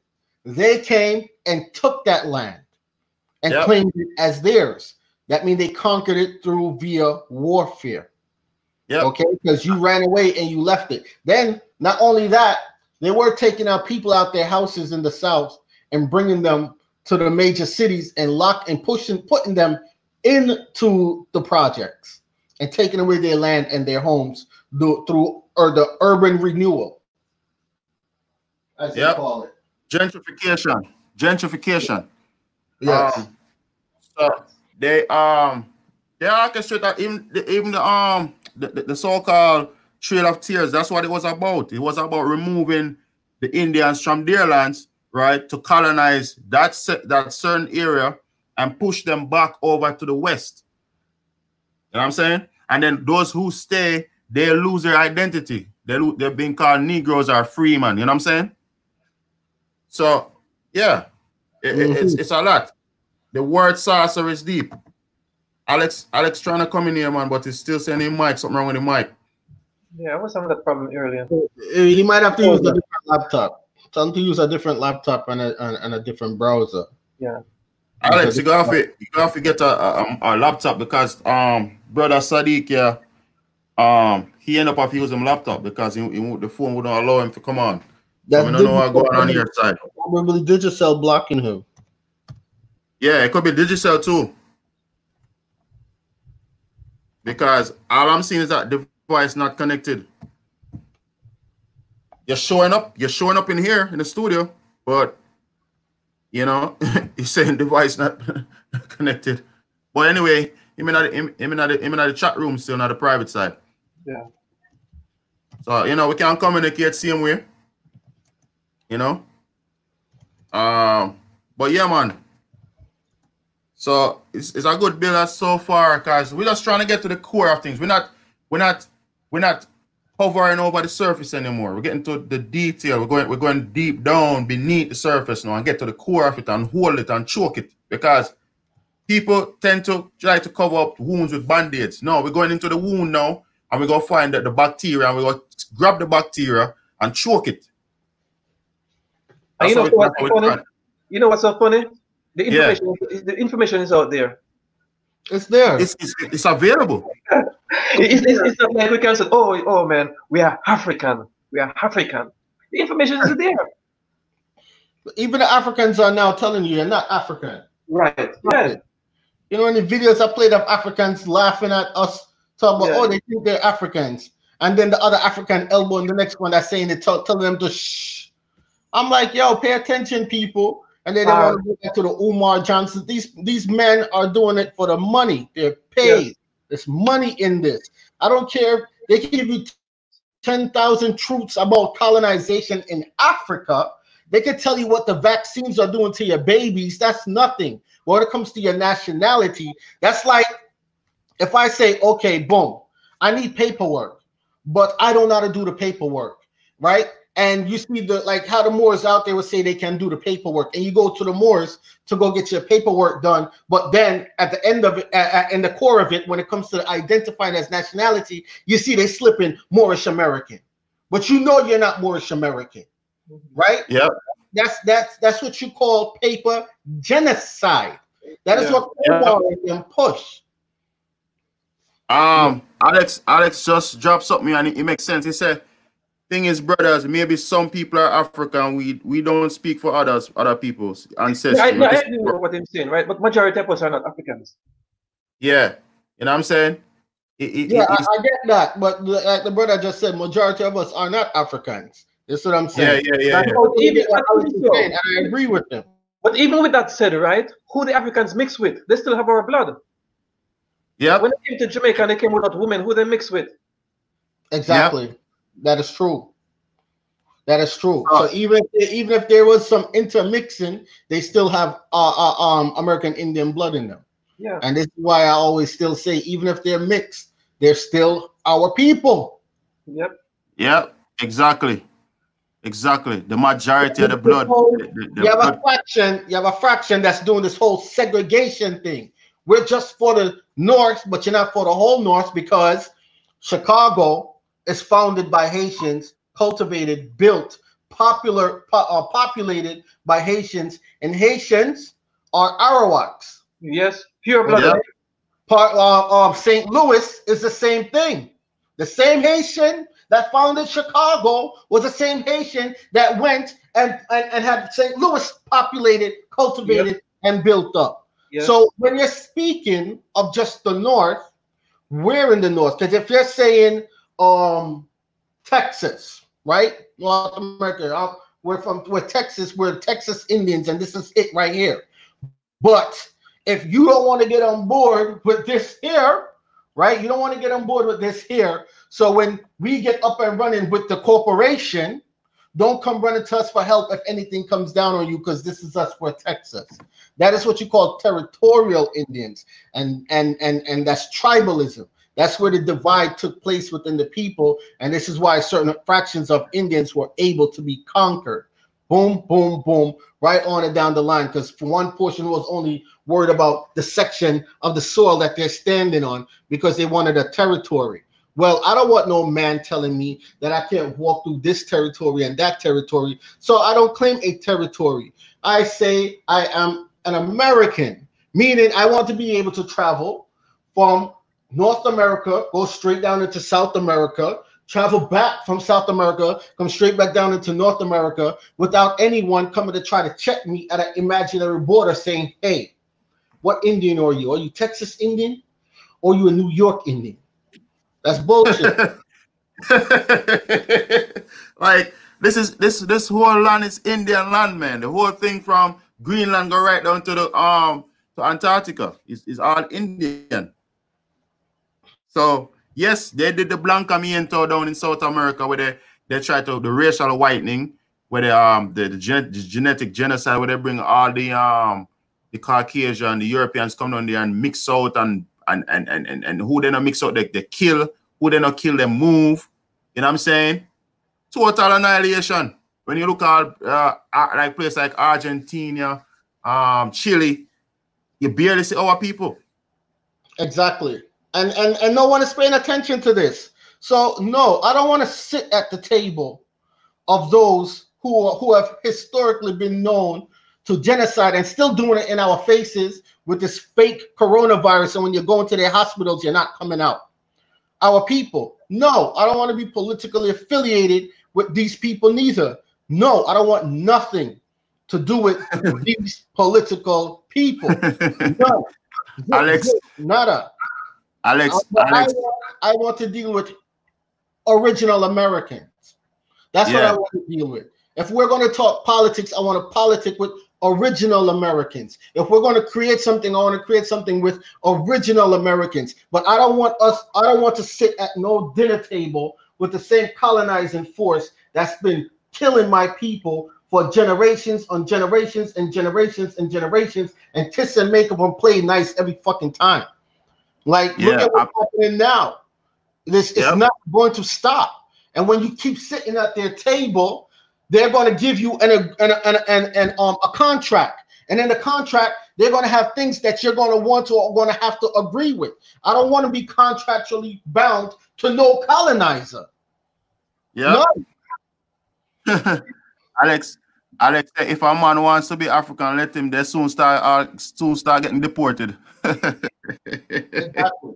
they came and took that land and yep. claimed it as theirs. That means they conquered it through via warfare. Yeah. Okay, because you ran away and you left it. Then not only that, they were taking out people out their houses in the south and bringing them to the major cities and lock and pushing, putting them into the projects and taking away their land and their homes through, through or the urban renewal, as yep. they call it. Gentrification. Gentrification. Yes. Um, so they um they orchestrate that even the, even the um the, the, the so-called Trail of Tears. That's what it was about. It was about removing the Indians from their lands, right, to colonize that that certain area and push them back over to the west. You know what I'm saying? And then those who stay, they lose their identity. They they're being called Negroes or freemen. You know what I'm saying? So yeah, it, mm-hmm. it's it's a lot. The word saucer is deep. Alex, Alex trying to come in here, man, but he's still saying he mic, something wrong with the mic. Yeah, I was having that problem earlier. He might have to use a different laptop. Time to use a different laptop and a, and, and a different browser. Yeah. Alex, you gotta you gotta get a, a, a, laptop because um brother Sadiq yeah um he ended up using laptop because he, he, the phone wouldn't allow him to come on. That's so we don't know what's going on your side. Probably Digicel blocking him. Yeah, it could be Digicel too. Because all I'm seeing is that device not connected. You're showing up, you're showing up in here in the studio, but you know, you're saying device not connected. But anyway, him in the him, him in the him in the chat room still not the private side. Yeah. So you know we can't communicate the same way. You know. Um, but yeah, man. So it's, it's a good build so far because we're just trying to get to the core of things. We're not we're not we're not hovering over the surface anymore. We're getting to the detail. We're going we're going deep down beneath the surface now and get to the core of it and hold it and choke it because people tend to try to cover up wounds with band-aids. No, we're going into the wound now and we're gonna find the, the bacteria and we're gonna grab the bacteria and choke it. You know, what's funny? you know what's so funny? The information, yeah. the information is out there. It's there. It's, it's, it's available. it's, it's, it's, not like we can say, oh, oh man, we are African. We are African. The information is there. Even the Africans are now telling you you're not African. Right. Yeah. You know, in the videos I played of Africans laughing at us, talking about, oh, yeah. oh, they think they're Africans. And then the other African elbow elbowing the next one that's saying it, telling them to shh. I'm like, yo, pay attention, people. And then they want to go back to the Umar Johnson. These these men are doing it for the money. They're paid. Yes. There's money in this. I don't care. They can give you 10,000 truths about colonization in Africa. They can tell you what the vaccines are doing to your babies. That's nothing. When it comes to your nationality, that's like if I say, okay, boom, I need paperwork, but I don't know how to do the paperwork, right? And you see the like how the Moors out there would say they can do the paperwork, and you go to the Moors to go get your paperwork done. But then at the end of it, at, in the core of it, when it comes to identifying as nationality, you see they slip in Moorish American, but you know you're not Moorish American, right? Yeah. That's that's that's what you call paper genocide. That is yeah. what Umar yeah. and push. Um, Alex, Alex just dropped something and it, it makes sense. He said thing is, brothers, maybe some people are African. We we don't speak for others, other people's ancestry. Yeah, I, no, I know what I'm saying, right? But majority of us are not Africans. Yeah, you know what I'm saying. It, it, yeah, I, I, get that, but like the brother just said, majority of us are not Africans. That's what I'm saying. Yeah, yeah, yeah. yeah. Even, I, I agree with them. But even with that said, right, who the Africans mix with, they still have our blood. Yeah. When they came to Jamaica and they came without women, who they mix with? Exactly. Yep. That is true. That is true. Oh. So even if, even if there was some intermixing, they still have uh, uh, um American Indian blood in them. Yeah. And this is why I always still say, even if they're mixed, they're still our people. Yep. Yep. Exactly. Exactly. The majority of the blood. The, the, you have blood. a fraction. You have a fraction that's doing this whole segregation thing. We're just for the North, but you're not for the whole North because Chicago is founded by Haitians, cultivated, built, popular, po- uh, populated by Haitians, and Haitians are Arawaks. Yes, pure blood. Yep. Part uh, um, St. Louis is the same thing. The same Haitian that founded Chicago was the same Haitian that went and, and, and had St. Louis populated, cultivated, yep. and built up. Yep. So when you're speaking of just the North, we're in the North. Because if you're saying um Texas, right? North America, uh, we're from we're Texas, we're Texas Indians, and this is it right here. But if you don't want to get on board with this here, right? You don't want to get on board with this here. So when we get up and running with the corporation, don't come running to us for help if anything comes down on you because this is us for Texas. That is what you call territorial Indians, and and and and that's tribalism. That's where the divide took place within the people, and this is why certain fractions of Indians were able to be conquered. Boom, boom, boom, right on and down the line. Because one portion was only worried about the section of the soil that they're standing on because they wanted a territory. Well, I don't want no man telling me that I can't walk through this territory and that territory. So I don't claim a territory. I say I am an American, meaning I want to be able to travel from North America, go straight down into South America, travel back from South America, come straight back down into North America without anyone coming to try to check me at an imaginary border saying, hey, what Indian are you? Are you Texas Indian? Or you a New York Indian? That's bullshit. like this is this this whole land is Indian land, man. The whole thing from Greenland go right down to the um to Antarctica is, is all Indian. So yes, they did the Blancamiento down in South America where they they try to the racial whitening, where they um the, the, gen, the genetic genocide where they bring all the um the Caucasian, the Europeans come down there and mix out and and and and and, and who they not mix out, they, they kill, who they not kill, they move. You know what I'm saying? Total annihilation. When you look at uh, like place like Argentina, um, Chile, you barely see our people. Exactly and and and no one is paying attention to this. So no, I don't want to sit at the table of those who who have historically been known to genocide and still doing it in our faces with this fake coronavirus. And when you're going to their hospitals, you're not coming out. Our people, no, I don't want to be politically affiliated with these people neither. No, I don't want nothing to do with these political people. No. Alex, nada. Alex, I, Alex. I, want, I want to deal with original Americans. That's yeah. what I want to deal with. If we're going to talk politics, I want to politic with original Americans. If we're going to create something, I want to create something with original Americans. But I don't want us, I don't want to sit at no dinner table with the same colonizing force that's been killing my people for generations on generations and generations and generations and kiss and make up and play nice every fucking time. Like, yeah, look at what's I'm, happening now. This yep. is not going to stop. And when you keep sitting at their table, they're going to give you an, an, an, an, an um, a contract. And in the contract, they're going to have things that you're going to want to or going to have to agree with. I don't want to be contractually bound to no colonizer. Yeah. No. Alex, Alex, if a man wants to be African, let him. They soon start uh, soon start getting deported. exactly.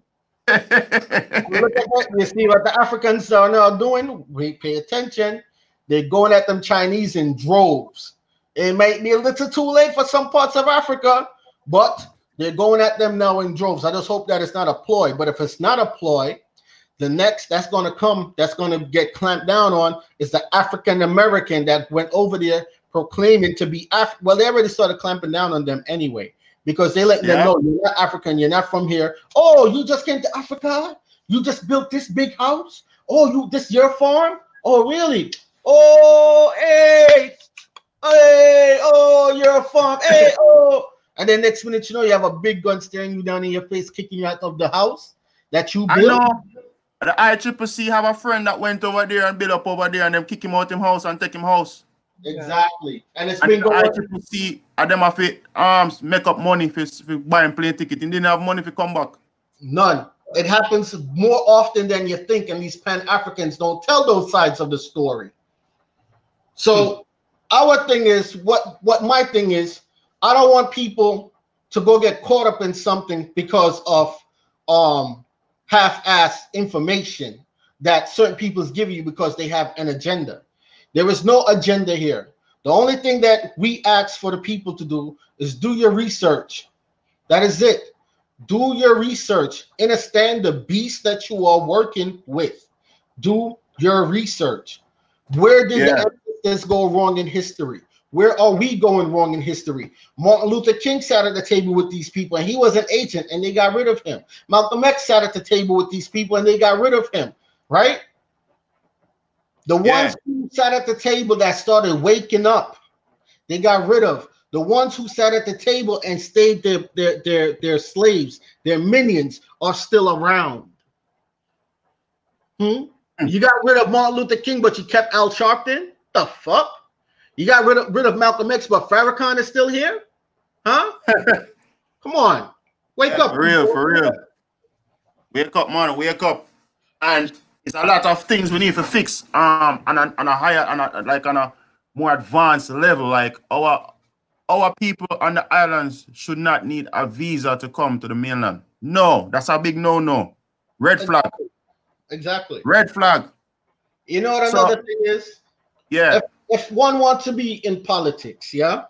Look at that. You see what the Africans are now doing? We pay attention. They're going at them Chinese in droves. It might be a little too late for some parts of Africa, but They're going at them now in droves. I just hope that it's not a ploy. But if it's not a ploy, the next that's going to come, that's going to get clamped down on, is the African American that went over there proclaiming to be Af. Well, they already started clamping down on them anyway because they let yeah. them know you're not African, you're not from here. Oh, you just came to Africa? You just built this big house? Oh, you this your farm? Oh, really? Oh, hey, hey, oh, you're a farm. Hey, oh. And then next minute, you know, you have a big gun staring you down in your face, kicking you out of the house that you built. I know. The ICCC have a friend that went over there and built up over there and them kick him out him house and take him house. Exactly. And it's and been going ICCC and them have to um, make up money for, for buying plane ticket and didn't have money to come back. None. It happens more often than you think, and these Pan Africans don't tell those sides of the story. So, hmm. our thing is what what my thing is I don't want people to go get caught up in something because of um half-ass information that certain people's give you because they have an agenda. There is no agenda here. The only thing that we ask for the people to do is do your research. That is it. Do your research. Understand the beast that you are working with. Do your research. Where did yeah. the go wrong in history? Where are we going wrong in history? Martin Luther King sat at the table with these people and he was an agent and they got rid of him. Malcolm X sat at the table with these people and they got rid of him, right? The yeah. ones who sat at the table that started waking up, they got rid of. The ones who sat at the table and stayed their, their, their, their slaves, their minions, are still around. Hmm? hmm? You got rid of Martin Luther King, but you kept Al Sharpton? The fuck? You got rid of, rid of Malcolm X, but Farrakhan is still here? Huh? Come on. Wake yeah, up. For real, for real. Wake up, man. Wake up. And it's a lot of things we need to fix um on a, on a higher on a, like on a more advanced level. Like our our people on the islands should not need a visa to come to the mainland. No, that's a big no-no. Red flag. Exactly. Red flag. You know what another so, thing is? Yeah. If if one wants to be in politics, yeah,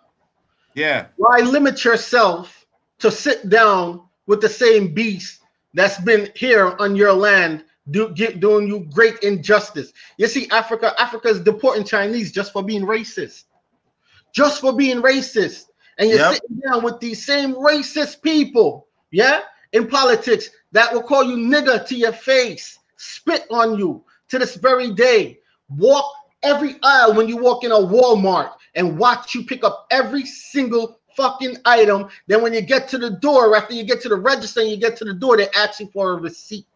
yeah, why limit yourself to sit down with the same beast that's been here on your land do, get, doing you great injustice? You see, Africa, Africa is deporting Chinese just for being racist, just for being racist, and you're yep. sitting down with these same racist people, yeah, in politics that will call you nigger to your face, spit on you to this very day, walk every aisle when you walk in a Walmart and watch you pick up every single fucking item. Then when you get to the door, after you get to the register and you get to the door, they ask you for a receipt.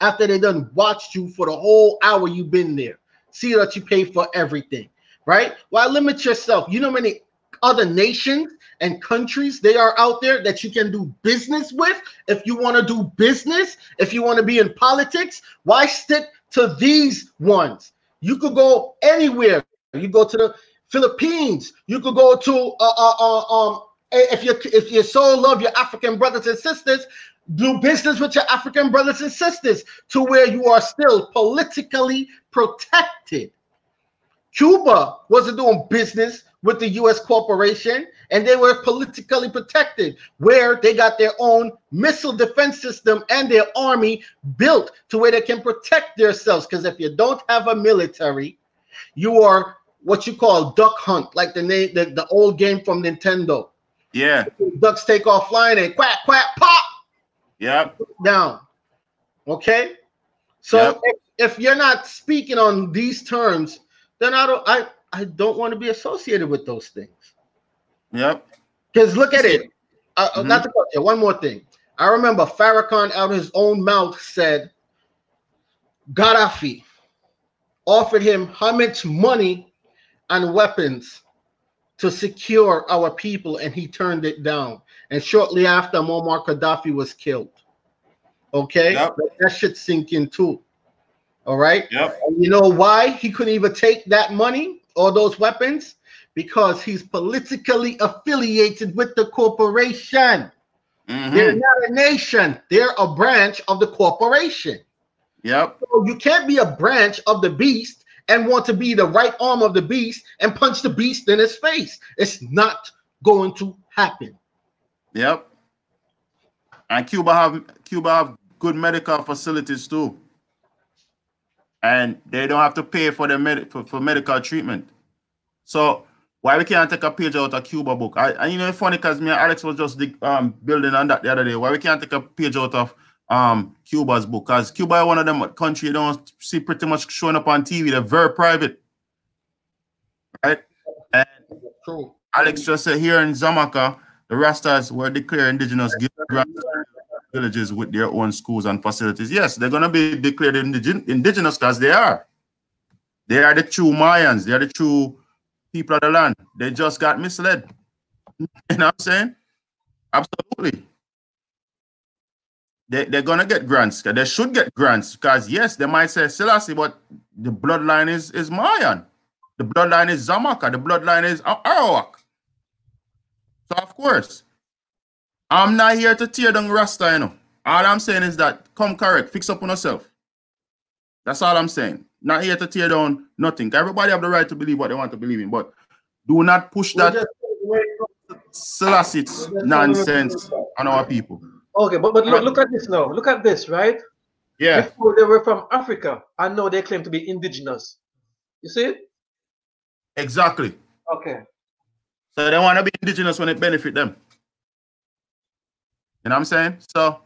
After they done watched you for the whole hour you've been there. See that you pay for everything, right? Why limit yourself? You know many other nations and countries they are out there that you can do business with if you want to do business, if you want to be in politics. Why stick to these ones? You could go anywhere. You go to the Philippines. You could go to uh, uh, uh, um if you if you so love your African brothers and sisters, do business with your African brothers and sisters to where you are still politically protected. Cuba wasn't doing business with the US corporation and they were politically protected, where they got their own missile defense system and their army built to where they can protect themselves. Because if you don't have a military, you are what you call duck hunt, like the name the, the old game from Nintendo. Yeah. Ducks take off flying and quack quack pop. Yep. Down. Okay. So yep. if, if you're not speaking on these terms, then I don't I I don't want to be associated with those things. Yep. Because look at it. Uh, uh, mm-hmm. Not to cut. One more thing. I remember Farrakhan out of his own mouth said Gaddafi offered him how much money and weapons to secure our people, and he turned it down. And shortly after, Muammar Gaddafi was killed. Okay, yep. that should sink in too. All right. Yep. And you know why he couldn't even take that money or those weapons? because he's politically affiliated with the corporation. Mm-hmm. They're not a nation, they're a branch of the corporation. Yep. So you can't be a branch of the beast and want to be the right arm of the beast and punch the beast in his face. It's not going to happen. Yep. And Cuba have Cuba have good medical facilities too. And they don't have to pay for the med- for, for medical treatment. So why we can't take a page out of Cuba book? I, and you know, it's funny because me and Alex was just um, building on that the other day. Why we can't take a page out of um, Cuba's book? Because Cuba is one of them country you don't see pretty much showing up on TV. They're very private, right? And True. Alex just said here in Xaymaca, the Rastas were declared indigenous villages with their own schools and facilities. Yes, they're going to be declared indigenous because they are. They are the true Mayans. They are the true people of the land. They just got misled. You know what I'm saying? Absolutely. They, they're gonna get grants. They should get grants because yes, they might say Selassie, but the bloodline is is Mayan. The bloodline is Xaymaca. The bloodline is Arawak. So of course, I'm not here to tear down Rasta, you know. All I'm saying is that come correct, fix up on yourself. That's all I'm saying. Not here to tear down nothing. Everybody have the right to believe what they want to believe in, but do not push that Selassie nonsense on our people. Okay, but, but look, look at this now. Look at this, right? Yeah. Before they were from Africa, and now they claim to be indigenous. You see? Exactly. Okay. So they want to be indigenous when it benefit them. You know what I'm saying? So,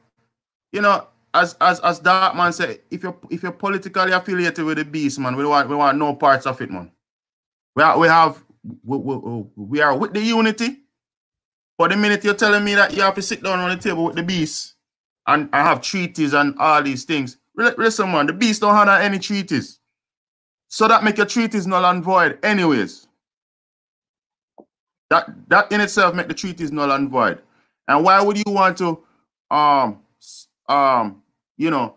you know, as as as that man said, if you're if you're politically affiliated with the beast, man, we want we want no parts of it, man. We are, we have we, we, we are with the unity. But the minute you're telling me that you have to sit down on the table with the beast and I have treaties and all these things, listen, man, the beast don't have any treaties. So that make your treaties null and void, anyways. That that in itself make the treaties null and void. And why would you want to um um you know,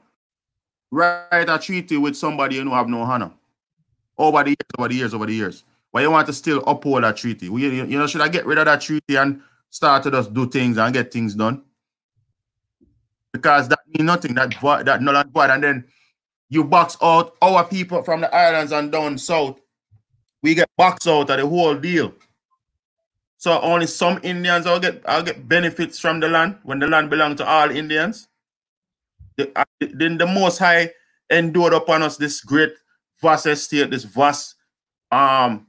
write a treaty with somebody you know have no honor over the years, over the years, over the years. Why you want to still uphold that treaty? You, you know, should I get rid of that treaty and start to just do things and get things done? Because that means nothing. That void, that null and void, and then you box out our people from the islands and down south. We get boxed out of the whole deal. So only some Indians will get I'll get benefits from the land when the land belongs to all Indians uh, then the Most High endured upon us this great vast estate, this vast um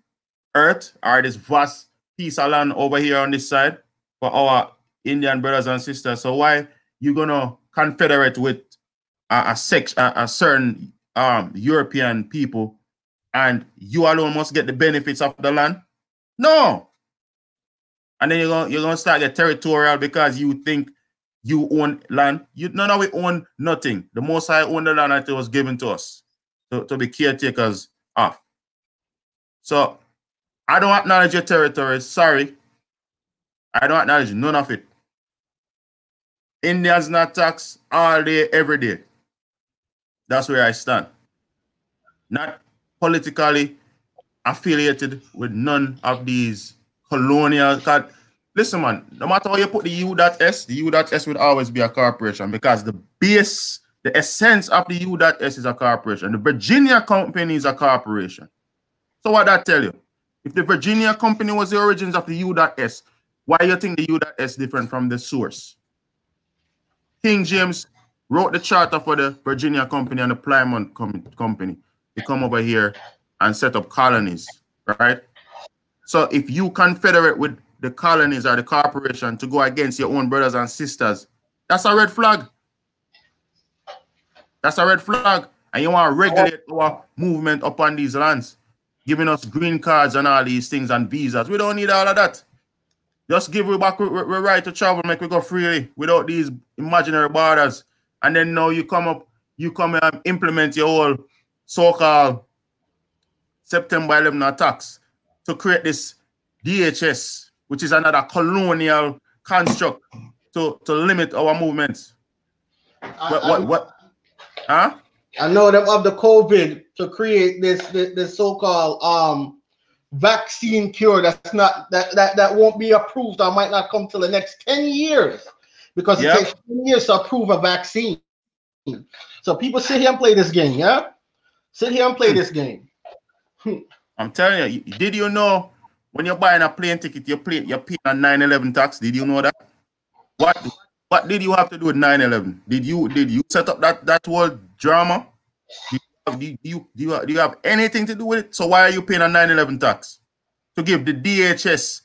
earth, or this vast piece of land over here on this side for our Indian brothers and sisters. So why you gonna confederate with a, a sex a, a certain um European people and you alone must get the benefits of the land? No. And then you're gonna you're gonna start get territorial because you think you own land. You none of we own nothing. The most I own the land that was given to us to, to be caretakers of. So I don't acknowledge your territories. Sorry. I don't acknowledge none of it. Indians not tax all day, every day. That's where I stand. Not politically affiliated with none of these colonial. Listen, man, no matter how you put the U.S, the U.S will always be a corporation because the base, the essence of the U.S is a corporation. The Virginia company is a corporation. So what that tell you? If the Virginia company was the origins of the U.S, why you think the U.S different from the source? King James wrote the charter for the Virginia company and the Plymouth company to come over here and set up colonies, right? So if you confederate with the colonies or the corporation to go against your own brothers and sisters, that's a red flag. That's a red flag. And you want to regulate our movement upon these lands, giving us green cards and all these things and visas. We don't need all of that. Just give we back we, right to travel, make we go freely without these imaginary borders. And then now you come up, you come and implement your whole so-called September 11 attacks to create this DHS which is another colonial construct to, to limit our movements. I, what, what, what, huh? I know them of the COVID to create this this, this so-called um vaccine cure that's not that, that that won't be approved or might not come till the next 10 years because yep. it takes 10 years to approve a vaccine. So people sit here and play this game, yeah? Sit here and play this game. I'm telling you, did you know when you're buying a plane ticket, you pay you're paying a 9-11 tax. Did you know that? What What did you have to do with 9-11? Did you did you set up that that whole drama? Do you, have, do you, do you, do you have anything to do with it? So why are you paying a 9-11 tax? To give the DHS.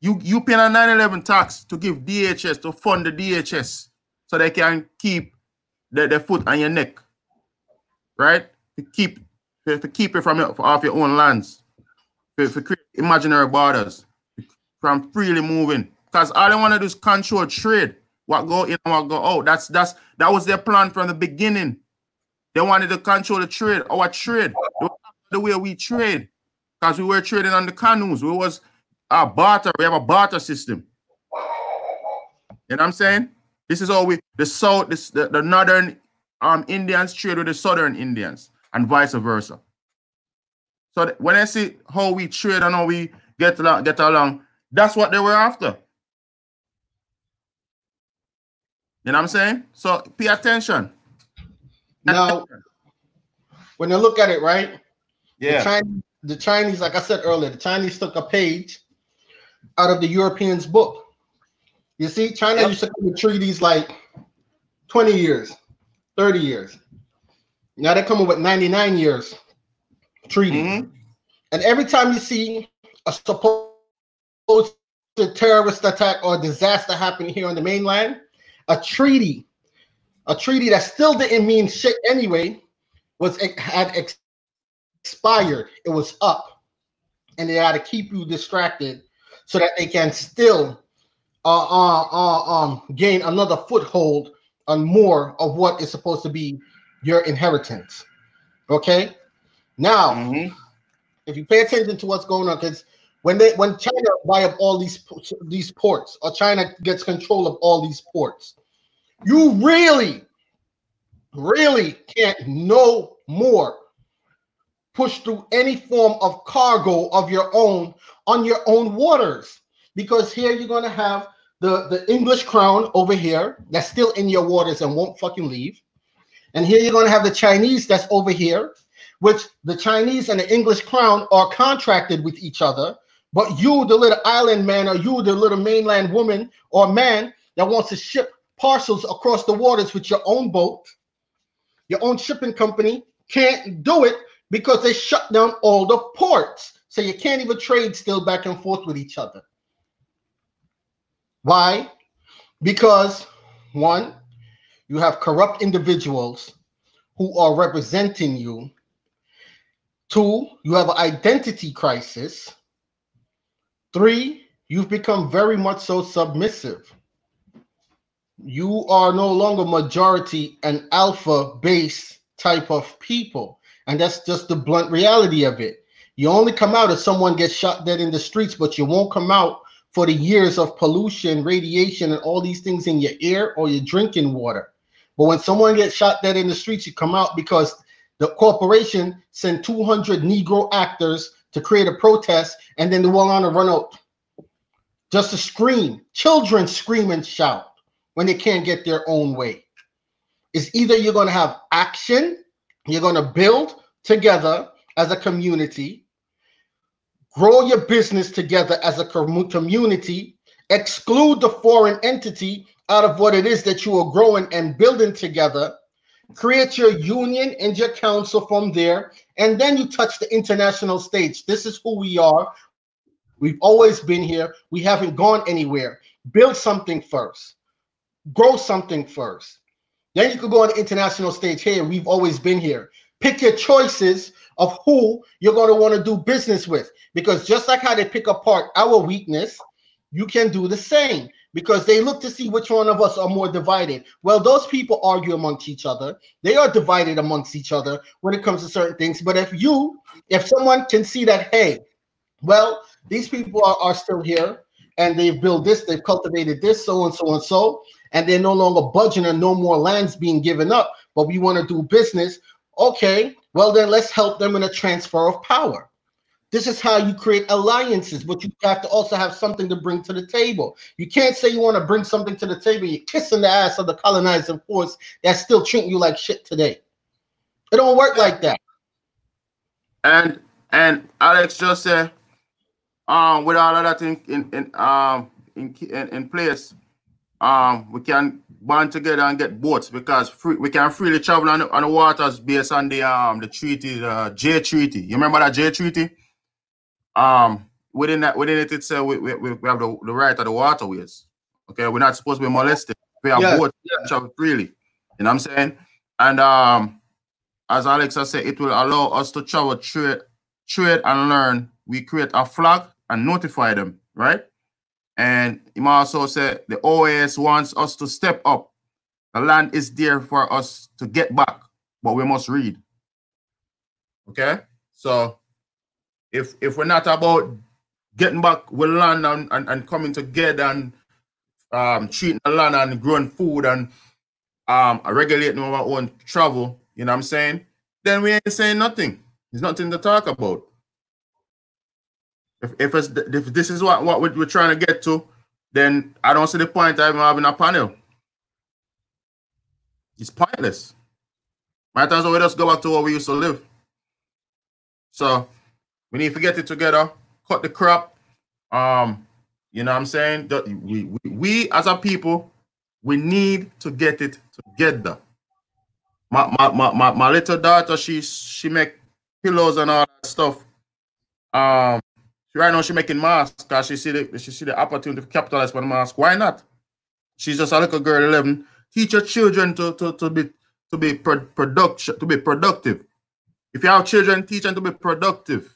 You you paying a 9-11 tax to give DHS to fund the DHS so they can keep the, the foot on your neck. Right? To keep to, to keep it from off your own lands. To, to create imaginary borders from freely moving. Because all they want to do is control trade. What go in and what go out. That's that's that was their plan from the beginning. They wanted to control the trade, our trade, the way we trade. Because we were trading on the canoes. We was a barter. We have a barter system. You know what I'm saying? This is all we the south, this the, the northern um Indians trade with the southern Indians and vice versa. So when I see how we trade and how we get along, get along, that's what they were after. You know what I'm saying? So pay attention. Now, when you look at it, right? Yeah. The Chinese, the Chinese, like I said earlier, the Chinese took a page out of the Europeans' book. You see, China yep. used to come with treaties like 20 years, 30 years. Now they're coming with 99 years treaty. Mm-hmm. And every time you see a supposed terrorist attack or disaster happening here on the mainland, a treaty, a treaty that still didn't mean shit anyway, was had expired. It was up, and they had to keep you distracted so that they can still uh, uh, uh, um, gain another foothold on more of what is supposed to be your inheritance. Okay, now mm-hmm. if you pay attention to what's going on, because when they when China buy up all these these ports or China gets control of all these ports, you really, really can't no more push through any form of cargo of your own on your own waters because here you're going to have the the English crown over here that's still in your waters and won't fucking leave. And here you're going to have the Chinese that's over here, which the Chinese and the English crown are contracted with each other. But you, the little island man, or you, the little mainland woman or man that wants to ship parcels across the waters with your own boat, your own shipping company can't do it because they shut down all the ports. So you can't even trade still back and forth with each other. Why? Because one, you have corrupt individuals who are representing you. Two, you have an identity crisis. Three, you've become very much so submissive. You are no longer majority and alpha base type of people. And that's just the blunt reality of it. You only come out if someone gets shot dead in the streets, but you won't come out for the years of pollution, radiation, and all these things in your air or your drinking water. But when someone gets shot dead in the streets, you come out because the corporation sent 200 Negro actors to create a protest, and then they will on to run out just to scream. Children scream and shout when they can't get their own way. It's either you're going to have action, you're going to build together as a community, grow your business together as a community, exclude the foreign entity out of what it is that you are growing and building together. Create your union and your council from there, and then you touch the international stage. This is who we are. We've always been here. We haven't gone anywhere. Build something first, grow something first. Then you could go on the international stage. Here, we've always been here. Pick your choices of who you're going to want to do business with. Because just like how they pick apart our weakness, you can do the same because they look to see which one of us are more divided. Well, those people argue amongst each other. They are divided amongst each other when it comes to certain things. But if you, if someone can see that, hey, well, these people are, are still here and they've built this, they've cultivated this, so and so and so, and they're no longer budging and no more lands being given up, but we want to do business. Okay, well, then let's help them in a transfer of power. This is how you create alliances, but you have to also have something to bring to the table. You can't say you want to bring something to the table. You're kissing the ass of the colonizing force that's still treating you like shit today. It don't work like that. And and Alex just said, um, with all of that in in, in um in, in in place, um, we can band together and get boats because free, we can freely travel on the, on the waters based on the um the treaty, the Jay Treaty. You remember that Jay Treaty? Um, within that within it, it's uh, we, we, we have the, the right of the waterways. Okay, we're not supposed to be molested. We have boats yeah. travel freely. You know what I'm saying? And um, as Alexa said, it will allow us to travel, trade, trade and learn. We create a flag and notify them, right? And he also said the OAS wants us to step up. The land is there for us to get back, but we must read. Okay? So if if we're not about getting back with land and, and, and coming together and um, treating the land and growing food and um, regulating our own travel, you know what I'm saying? Then we ain't saying nothing. There's nothing to talk about. If if, if this is what, what we're trying to get to, then I don't see the point of having a panel. It's pointless. Might as well just go back to where we used to live. So we need to get it together, cut the crap. Um, you know what I'm saying? We, we, we as a people, we need to get it together. My, my, my, my, my little daughter, she she make pillows and all that stuff. Um, Right now, she making masks because she see the she see the opportunity to capitalize on the mask. Why not? She's just a little girl, eleven. Teach your children to to, to be to be pro- production to be productive. If you have children, teach them to be productive.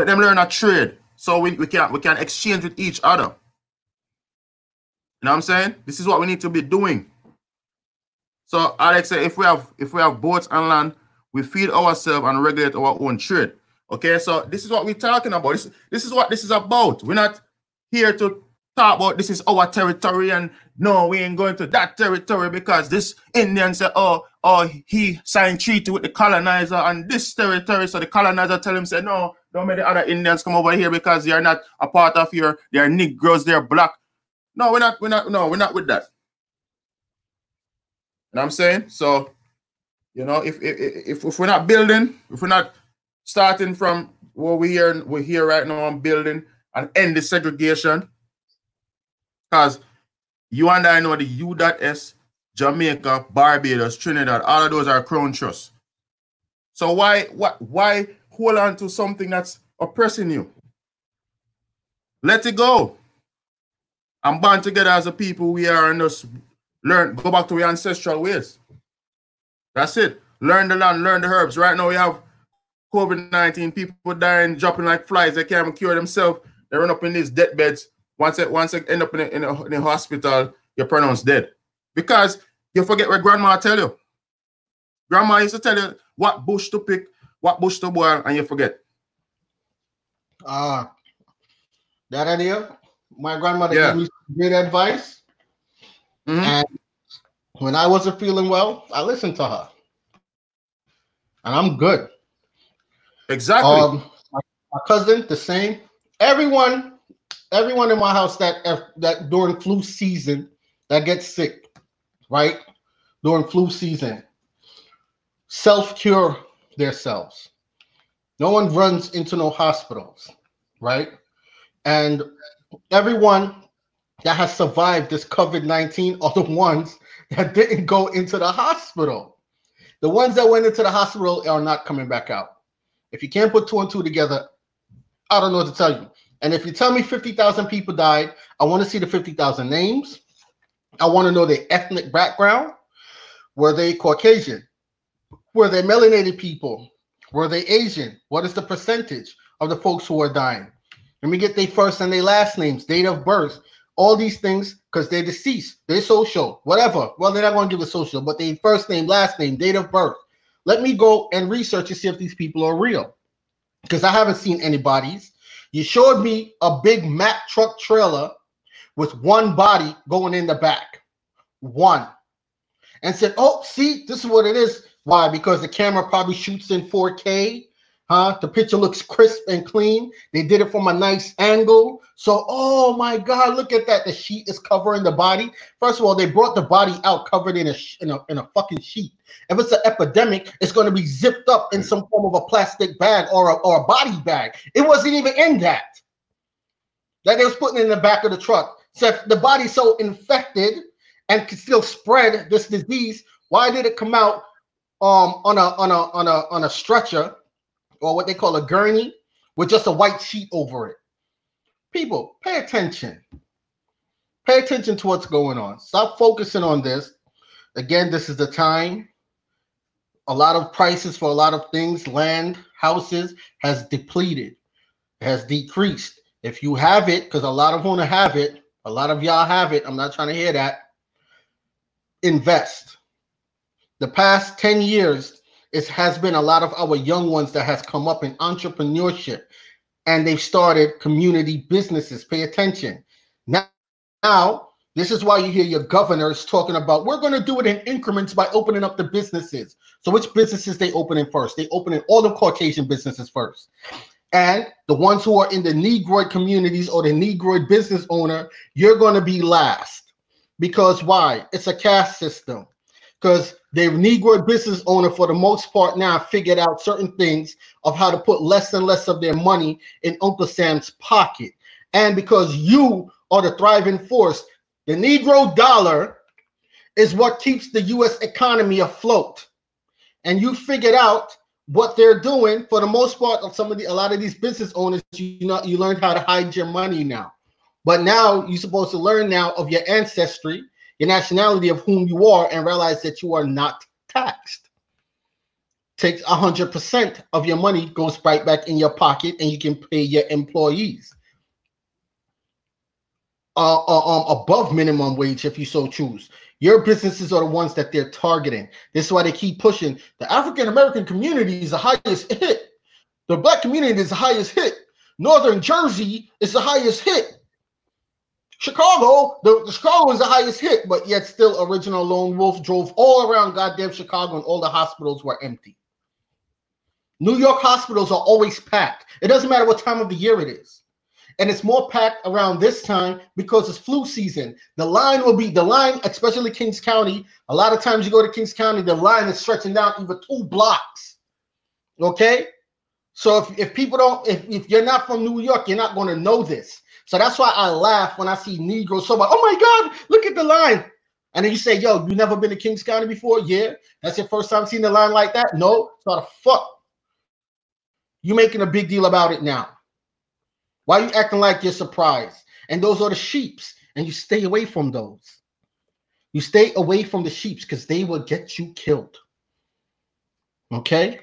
Let them learn a trade so we, we can we can exchange with each other. You know what I'm saying? This is what we need to be doing. So Alex said, if we have if we have boats and land, we feed ourselves and regulate our own trade. Okay, so this is what we're talking about. This, this is what this is about. We're not here to talk about this is our territory and no, we ain't going to that territory because this Indian said, oh, oh, he signed treaty with the colonizer and this territory. So the colonizer tell him, say, no, don't make the other Indians come over here because they are not a part of your, they are Negroes, they're black. No, we're not, we're not, no, we're not with that. You know what I'm saying? So, you know, if if, if we're not building, if we're not starting from what we here we're here right now on building and end the segregation. Because you and I know the U.S, Jamaica, Barbados, Trinidad, all of those are crown trusts. So why what why hold on to something that's oppressing you? Let it go. And band together as a people we are and just learn, go back to your ancestral ways. That's it. Learn the land, learn the herbs. Right now we have COVID 19, people dying, dropping like flies. They can't even cure themselves. They run up in these deathbeds. Once they, once they end up in a, in, a, in a hospital, you're pronounced dead. Because you forget what grandma tell you. Grandma used to tell you what bush to pick, what bush to boil, and you forget. Ah, uh, that idea. My grandmother yeah. gave me great advice. Mm-hmm. And when I wasn't feeling well, I listened to her. And I'm good. Exactly. Um, my, my, cousin, the same. Everyone, everyone in my house that that during flu season that gets sick, right? During flu season, self cure themselves. No one runs into no hospitals, right? And everyone that has survived this COVID 19 are the ones that didn't go into the hospital. The ones that went into the hospital are not coming back out. If you can't put two and two together, I don't know what to tell you. And if you tell me 50,000 people died, I want to see the 50,000 names. I want to know their ethnic background. Were they Caucasian? Were they melanated people? Were they Asian? What is the percentage of the folks who are dying? Let me get their first and their last names, date of birth, all these things because they're deceased, they're social, whatever. Well, they're not going to give a social, but they first name, last name, date of birth. Let me go and research and see if these people are real. Because I haven't seen anybody's. You showed me a big Mack truck trailer with one body going in the back. One. And said, oh, see, this is what it is. Why? Because the camera probably shoots in 4K Huh? The picture looks crisp and clean. They did it from a nice angle. So, oh my God, look at that. The sheet is covering the body. First of all, they brought the body out covered in a, in a, in a fucking sheet. If it's an epidemic, it's going to be zipped up in some form of a plastic bag or a, or a body bag. It wasn't even in that. That they was putting in the back of the truck So the body's so infected and can still spread this disease, why did it come out um on a on a on a on a stretcher or what they call a gurney with just a white sheet over it? People, pay attention. Pay attention to what's going on. Stop focusing on this. Again, this is the time. A lot of prices for a lot of things, land, houses, has depleted, has decreased. If you have it, because a lot of want to have it, a lot of y'all have it. I'm not trying to hear that. Invest. The past 10 years, it has been a lot of our young ones that has come up in entrepreneurship and they've started community businesses. Pay attention. Now, now this is why you hear your governors talking about we're going to do it in increments by opening up the businesses. So which businesses they opening first? They opening all the Caucasian businesses first. And the ones who are in the Negroid communities or the Negroid business owner, you're going to be last. Because why? It's a caste system. Because the Negro business owner, for the most part, now figured out certain things of how to put less and less of their money in Uncle Sam's pocket. And because you are the thriving force, the Negro dollar is what keeps the US economy afloat. And you figured out what they're doing for the most part of some of the a lot of these business owners, you know, you learned how to hide your money now. But now you're supposed to learn now of your ancestry, your nationality of whom you are, and realize that you are not taxed. Takes hundred percent of your money goes right back in your pocket, and you can pay your employees. Uh, uh, um, above minimum wage if you so choose. Your businesses are the ones that they're targeting. This is why they keep pushing. The African American community is the highest hit. The black community is the highest hit. Northern Jersey is the highest hit. Chicago, the, the Chicago was the highest hit, but yet still original lone wolf drove all around goddamn Chicago and all the hospitals were empty. New York hospitals are always packed. It doesn't matter what time of the year it is and it's more packed around this time because it's flu season. The line will be the line, especially Kings County. A lot of times you go to Kings County, the line is stretching down even two blocks. Okay, so if, if people don't, if, if you're not from New York, you're not going to know this. So that's why I laugh when I see Negroes so like, oh my God, look at the line. And then you say, yo, you never been to Kings County before? Yeah. That's your first time seeing the line like that? No. So the fuck? You making a big deal about it now. Why are you acting like you're surprised? And those are the sheeps, and you stay away from those. You stay away from the sheeps because they will get you killed. Okay?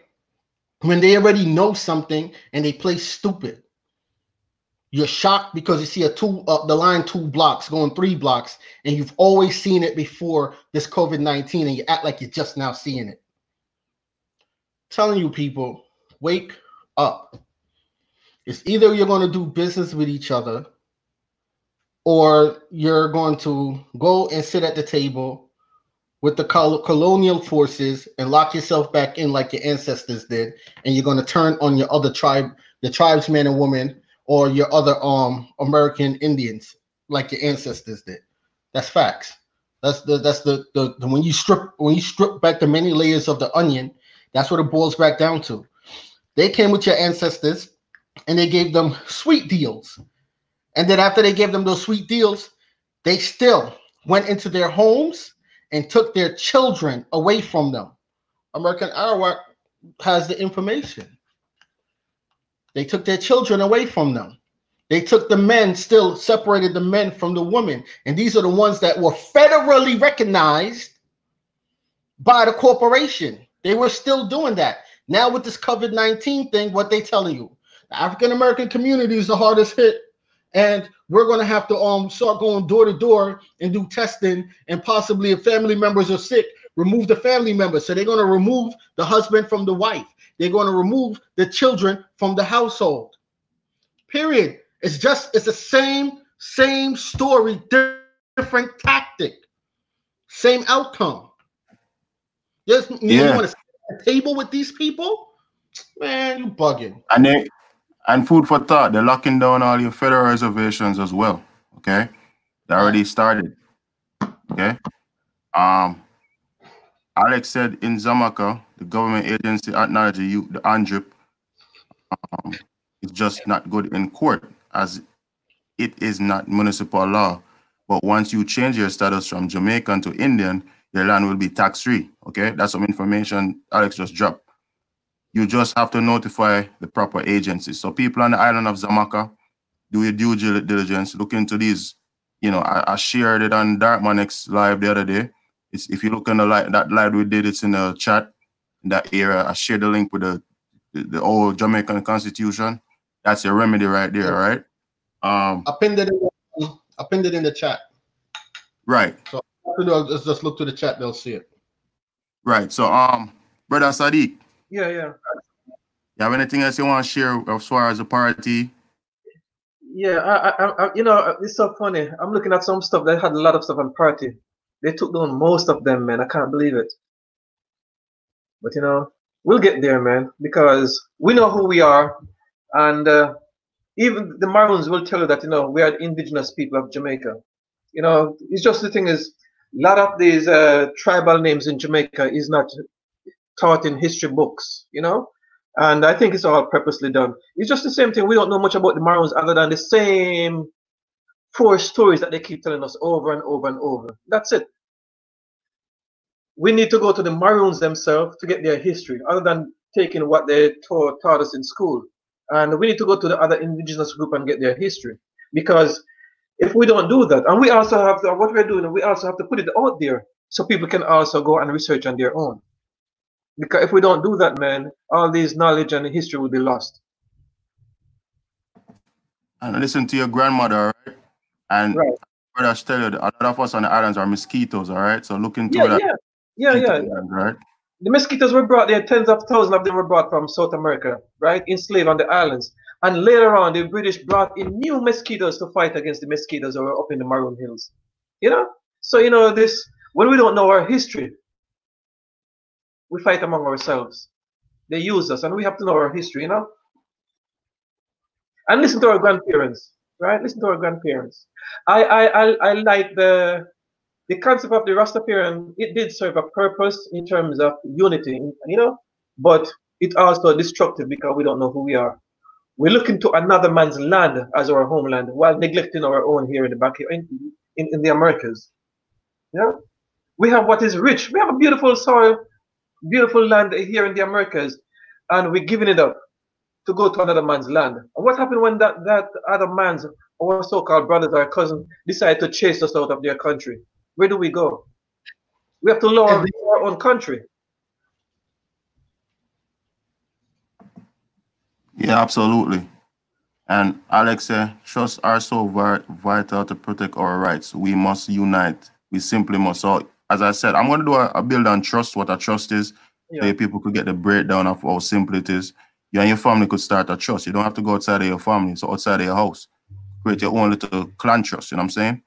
When they already know something and they play stupid. You're shocked because you see a two up uh, the line two blocks going three blocks, and you've always seen it before this COVID 19, and you act like you're just now seeing it. telling you people, wake up. It's either you're going to do business with each other or you're going to go and sit at the table with the colonial forces and lock yourself back in like your ancestors did and you're going to turn on your other tribe the tribesmen and women or your other um american indians like your ancestors did that's facts that's the that's the, the, the when you strip when you strip back the many layers of the onion that's what it boils back down to they came with your ancestors and they gave them sweet deals. And then after they gave them those sweet deals, they still went into their homes and took their children away from them. American Arawak has the information. They took their children away from them. They took the men, still separated the men from the women. And these are the ones that were federally recognized by the corporation. They were still doing that. Now with this COVID-19 thing, what they telling you? The African American community is the hardest hit, and we're going to have to um start going door to door and do testing, and possibly if family members are sick, remove the family members. So they're going to remove the husband from the wife. They're going to remove the children from the household. Period. It's just it's the same same story, different tactic, same outcome. Yes, you yeah. want to sit at a table with these people, man, you bugging. And they and food for thought, they're locking down all your federal reservations as well. Okay. They already started. Okay. Um Alex said in Xaymaca, the government agency acknowledged you the UNDRIP um, is just not good in court as it is not municipal law But once you change your status from Jamaican to Indian, your land will be tax free. Okay, that's some information Alex just dropped. You just have to notify the proper agencies. So people on the island of Xaymaca, do your due diligence, look into these. You know, I, I shared it on Darkman live the other day. It's if you look on the live that live we did, it's in the chat in that area. I shared the link with the the, the old Jamaican constitution. That's your remedy right there, right? Um I pinned it in, I pinned it in the chat. Right. So just, just look to the chat, they'll see it. Right. So um brother Sadiq. Yeah, yeah. You have anything else you want to share as far as the party? Yeah, I, I, I, you know, it's so funny. I'm looking at some stuff They had a lot of stuff on party. They took down most of them, man. I can't believe it. But you know, we'll get there, man, because we know who we are, and uh, even the Maroons will tell you that you know we are indigenous people of Jamaica. You know, it's just the thing is, a lot of these uh, tribal names in Jamaica is not taught in history books. You know, and I think it's all purposely done. It's just the same thing. We don't know much about the Maroons other than the same four stories that they keep telling us over and over and over. That's it we need to go to the Maroons themselves to get their history, other than taking what they taught, taught us in school. And we need to go to the other indigenous group and get their history. Because if we don't do that, and we also have to, what we're doing, we also have to put it out there so people can also go and research on their own. Because if we don't do that, man, all these knowledge and history will be lost. And listen to your grandmother, right? And right. brother, tell you, a lot of us on the islands are mosquitoes, all right? So look into yeah, that. Yeah. Yeah, yeah. Right. The mosquitoes were brought there, tens of thousands of them were brought from South America, right? Enslaved on the islands. And later on, the British brought in new mosquitoes to fight against the mosquitoes that were up in the Maroon Hills. You know? So, you know, this, when we don't know our history, we fight among ourselves. They use us, and we have to know our history, you know? And listen to our grandparents, right? Listen to our grandparents. I, I, I, I like the the concept of the Rastafarian, it did serve a purpose in terms of unity, you know, but it also destructive because we don't know who we are. We're looking to another man's land as our homeland while neglecting our own here in the back in, in, in the Americas. Yeah, we have what is rich. We have a beautiful soil, beautiful land here in the Americas, and we're giving it up to go to another man's land. And what happened when that, that other man's, our so-called brothers or cousins, decide to chase us out of their country? Where do we go? We have to love our own country. Yeah, absolutely. And Alex, uh, trusts are so vital to protect our rights. We must unite. We simply must. So, as I said, I'm going to do a, a build on trust, what a trust is, yeah. so people could get the breakdown of how simple it is. You and your family could start a trust. You don't have to go outside of your family, so outside of your house. Create your own little clan trust, you know what I'm saying?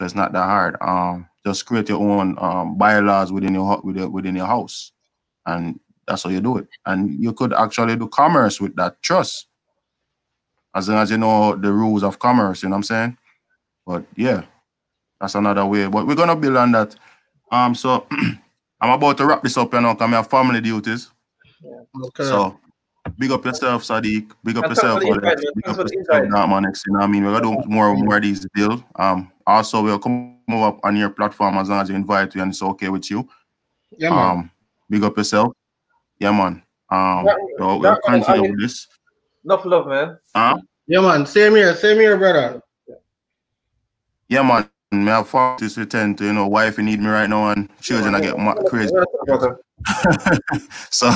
So it's not that hard. Um, just create your own um, bylaws within your within your house, and that's how you do it. And you could actually do commerce with that trust, as long as you know the rules of commerce. You know what I'm saying? But yeah, that's another way. But we're gonna build on that. Um, so I'm about to wrap this up, you know, because I have family duties. Yeah. Okay. So Big up yourself, Sadiq. Big up That's yourself, Alex. Big up yourself, Darkman X. You know what I mean? We're gonna do more and more of these build. Um, also we'll come up on your platform as long as you invite you and it's okay with you. Yeah, man. Um, big up yourself. Yeah, man. Um, that, so we'll continue with this. Enough love, man. Huh? Yeah, man. Same here. Same here, brother. Yeah, man. Me have to return to you know wife you need me right now and children I get crazy. so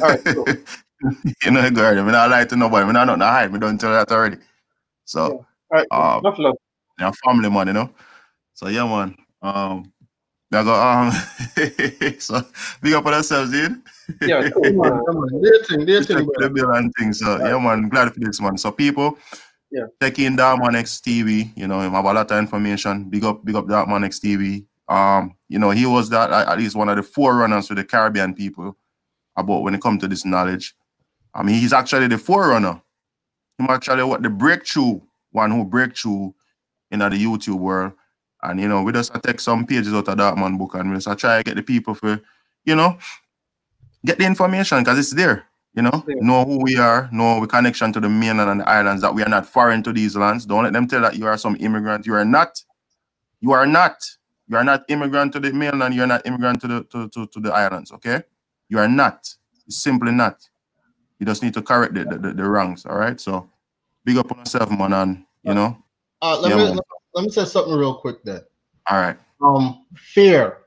right, cool. you know, guard. I mean, I lie to nobody. I mean, I don't know hide. Me don't tell that already. So, yeah. All right. Um. Yeah, family man, you know. So yeah, man. Um, I go um. so big up on ourselves, dude. Yeah, cool. man. Dating, dating, the bill and things. So right. yeah, man. Glad for this, man. So people. Yeah. Check in Darkman X TV. You know, have a lot of information. Big up, big up Darkman X TV. Um, you know, he was that at least one of the forerunners for the Caribbean people about when it comes to this knowledge. I mean, he's actually the forerunner. He's actually what the breakthrough one who breakthrough in the YouTube world. And you know, we just take some pages out of that man book and we just try to get the people for, you know, get the information because it's there. You know, yeah. know who we are, know the connection to the mainland and the islands, that we are not foreign to these lands. Don't let them tell that you are some immigrant. You are not. You are not. You are not immigrant to the mainland. You're not immigrant to the to, to, to the islands. Okay, you are not. Simply not. You just need to correct the, the, the wrongs. All right. So big up on yourself, man, and you know. Uh, let yeah, me let me say something real quick there. All right. Um, fear.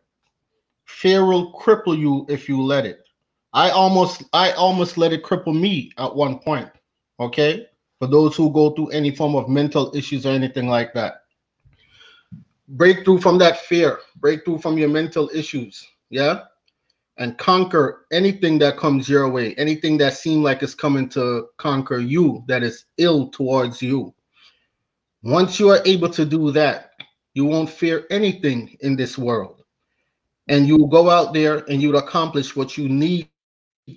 Fear will cripple you if you let it. I almost I almost let it cripple me at one point. Okay? For those who go through any form of mental issues or anything like that. Breakthrough from that fear, breakthrough from your mental issues. Yeah? And conquer anything that comes your way, anything that seems like it's coming to conquer you, that is ill towards you. Once you are able to do that, you won't fear anything in this world. And you will go out there and you will accomplish what you need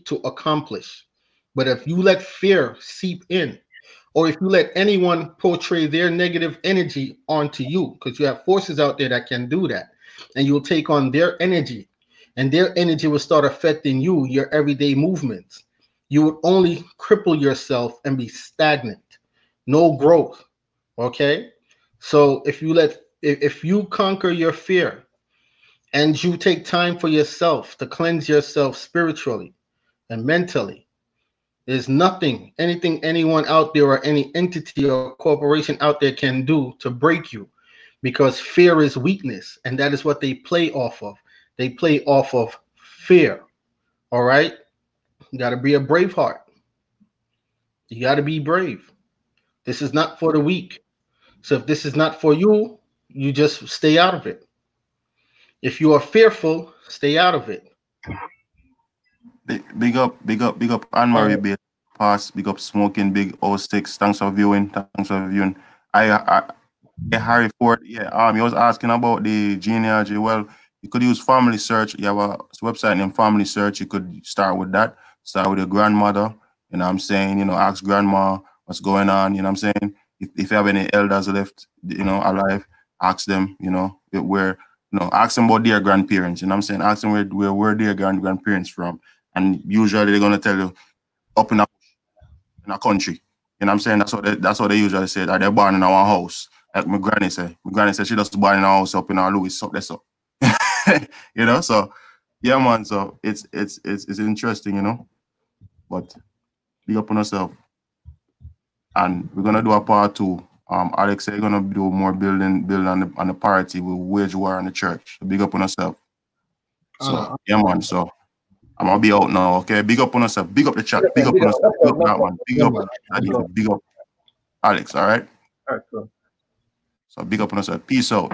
to accomplish. But if you let fear seep in, or if you let anyone portray their negative energy onto you, because you have forces out there that can do that, and you'll take on their energy, and their energy will start affecting you, your everyday movements. You would only cripple yourself and be stagnant, no growth. Okay. So if you let if you conquer your fear and you take time for yourself to cleanse yourself spiritually and mentally, there's nothing, anything anyone out there or any entity or corporation out there can do to break you because fear is weakness and that is what they play off of. They play off of fear. All right. You got to be a brave heart. You got to be brave. This is not for the weak. So if this is not for you, you just stay out of it. If you are fearful, stay out of it. Big, big up, big up, big up, Anne Marie Bill. Pass, big up, smoking, big 06. Thanks for viewing. Thanks for viewing. I, I, I Harry Ford, yeah, um, he was asking about the genealogy. Well, you could use family search. You have a website named Family Search. You could start with that. Start with your grandmother. You know what I'm saying? You know, ask grandma what's going on. You know what I'm saying? If, if you have any elders left, you know, alive, ask them, you know, where, you know, ask them about their grandparents. You know what I'm saying? Ask them where, where, where their grand grandparents from. And usually they're gonna tell you up in a in a country. You know what I'm saying? That's what they, that's what they usually say. That they're born in our house. Like my granny said. My granny said she just born in our house up in our Louis, so that's up. you know, so yeah, man. So it's it's it's it's interesting, you know. But be up on yourself. And we're gonna do a part two. Um, Alex, you're gonna do more building, building on the on the party with wage war in the church. So big up on yourself. So uh, yeah, man. So I'm gonna be out now. Okay, big up on yourself. Big up the chat. Big up on yourself. Big up that one. Big up. Big up. Alex. All right. All right. Cool. So big up on yourself. Peace out.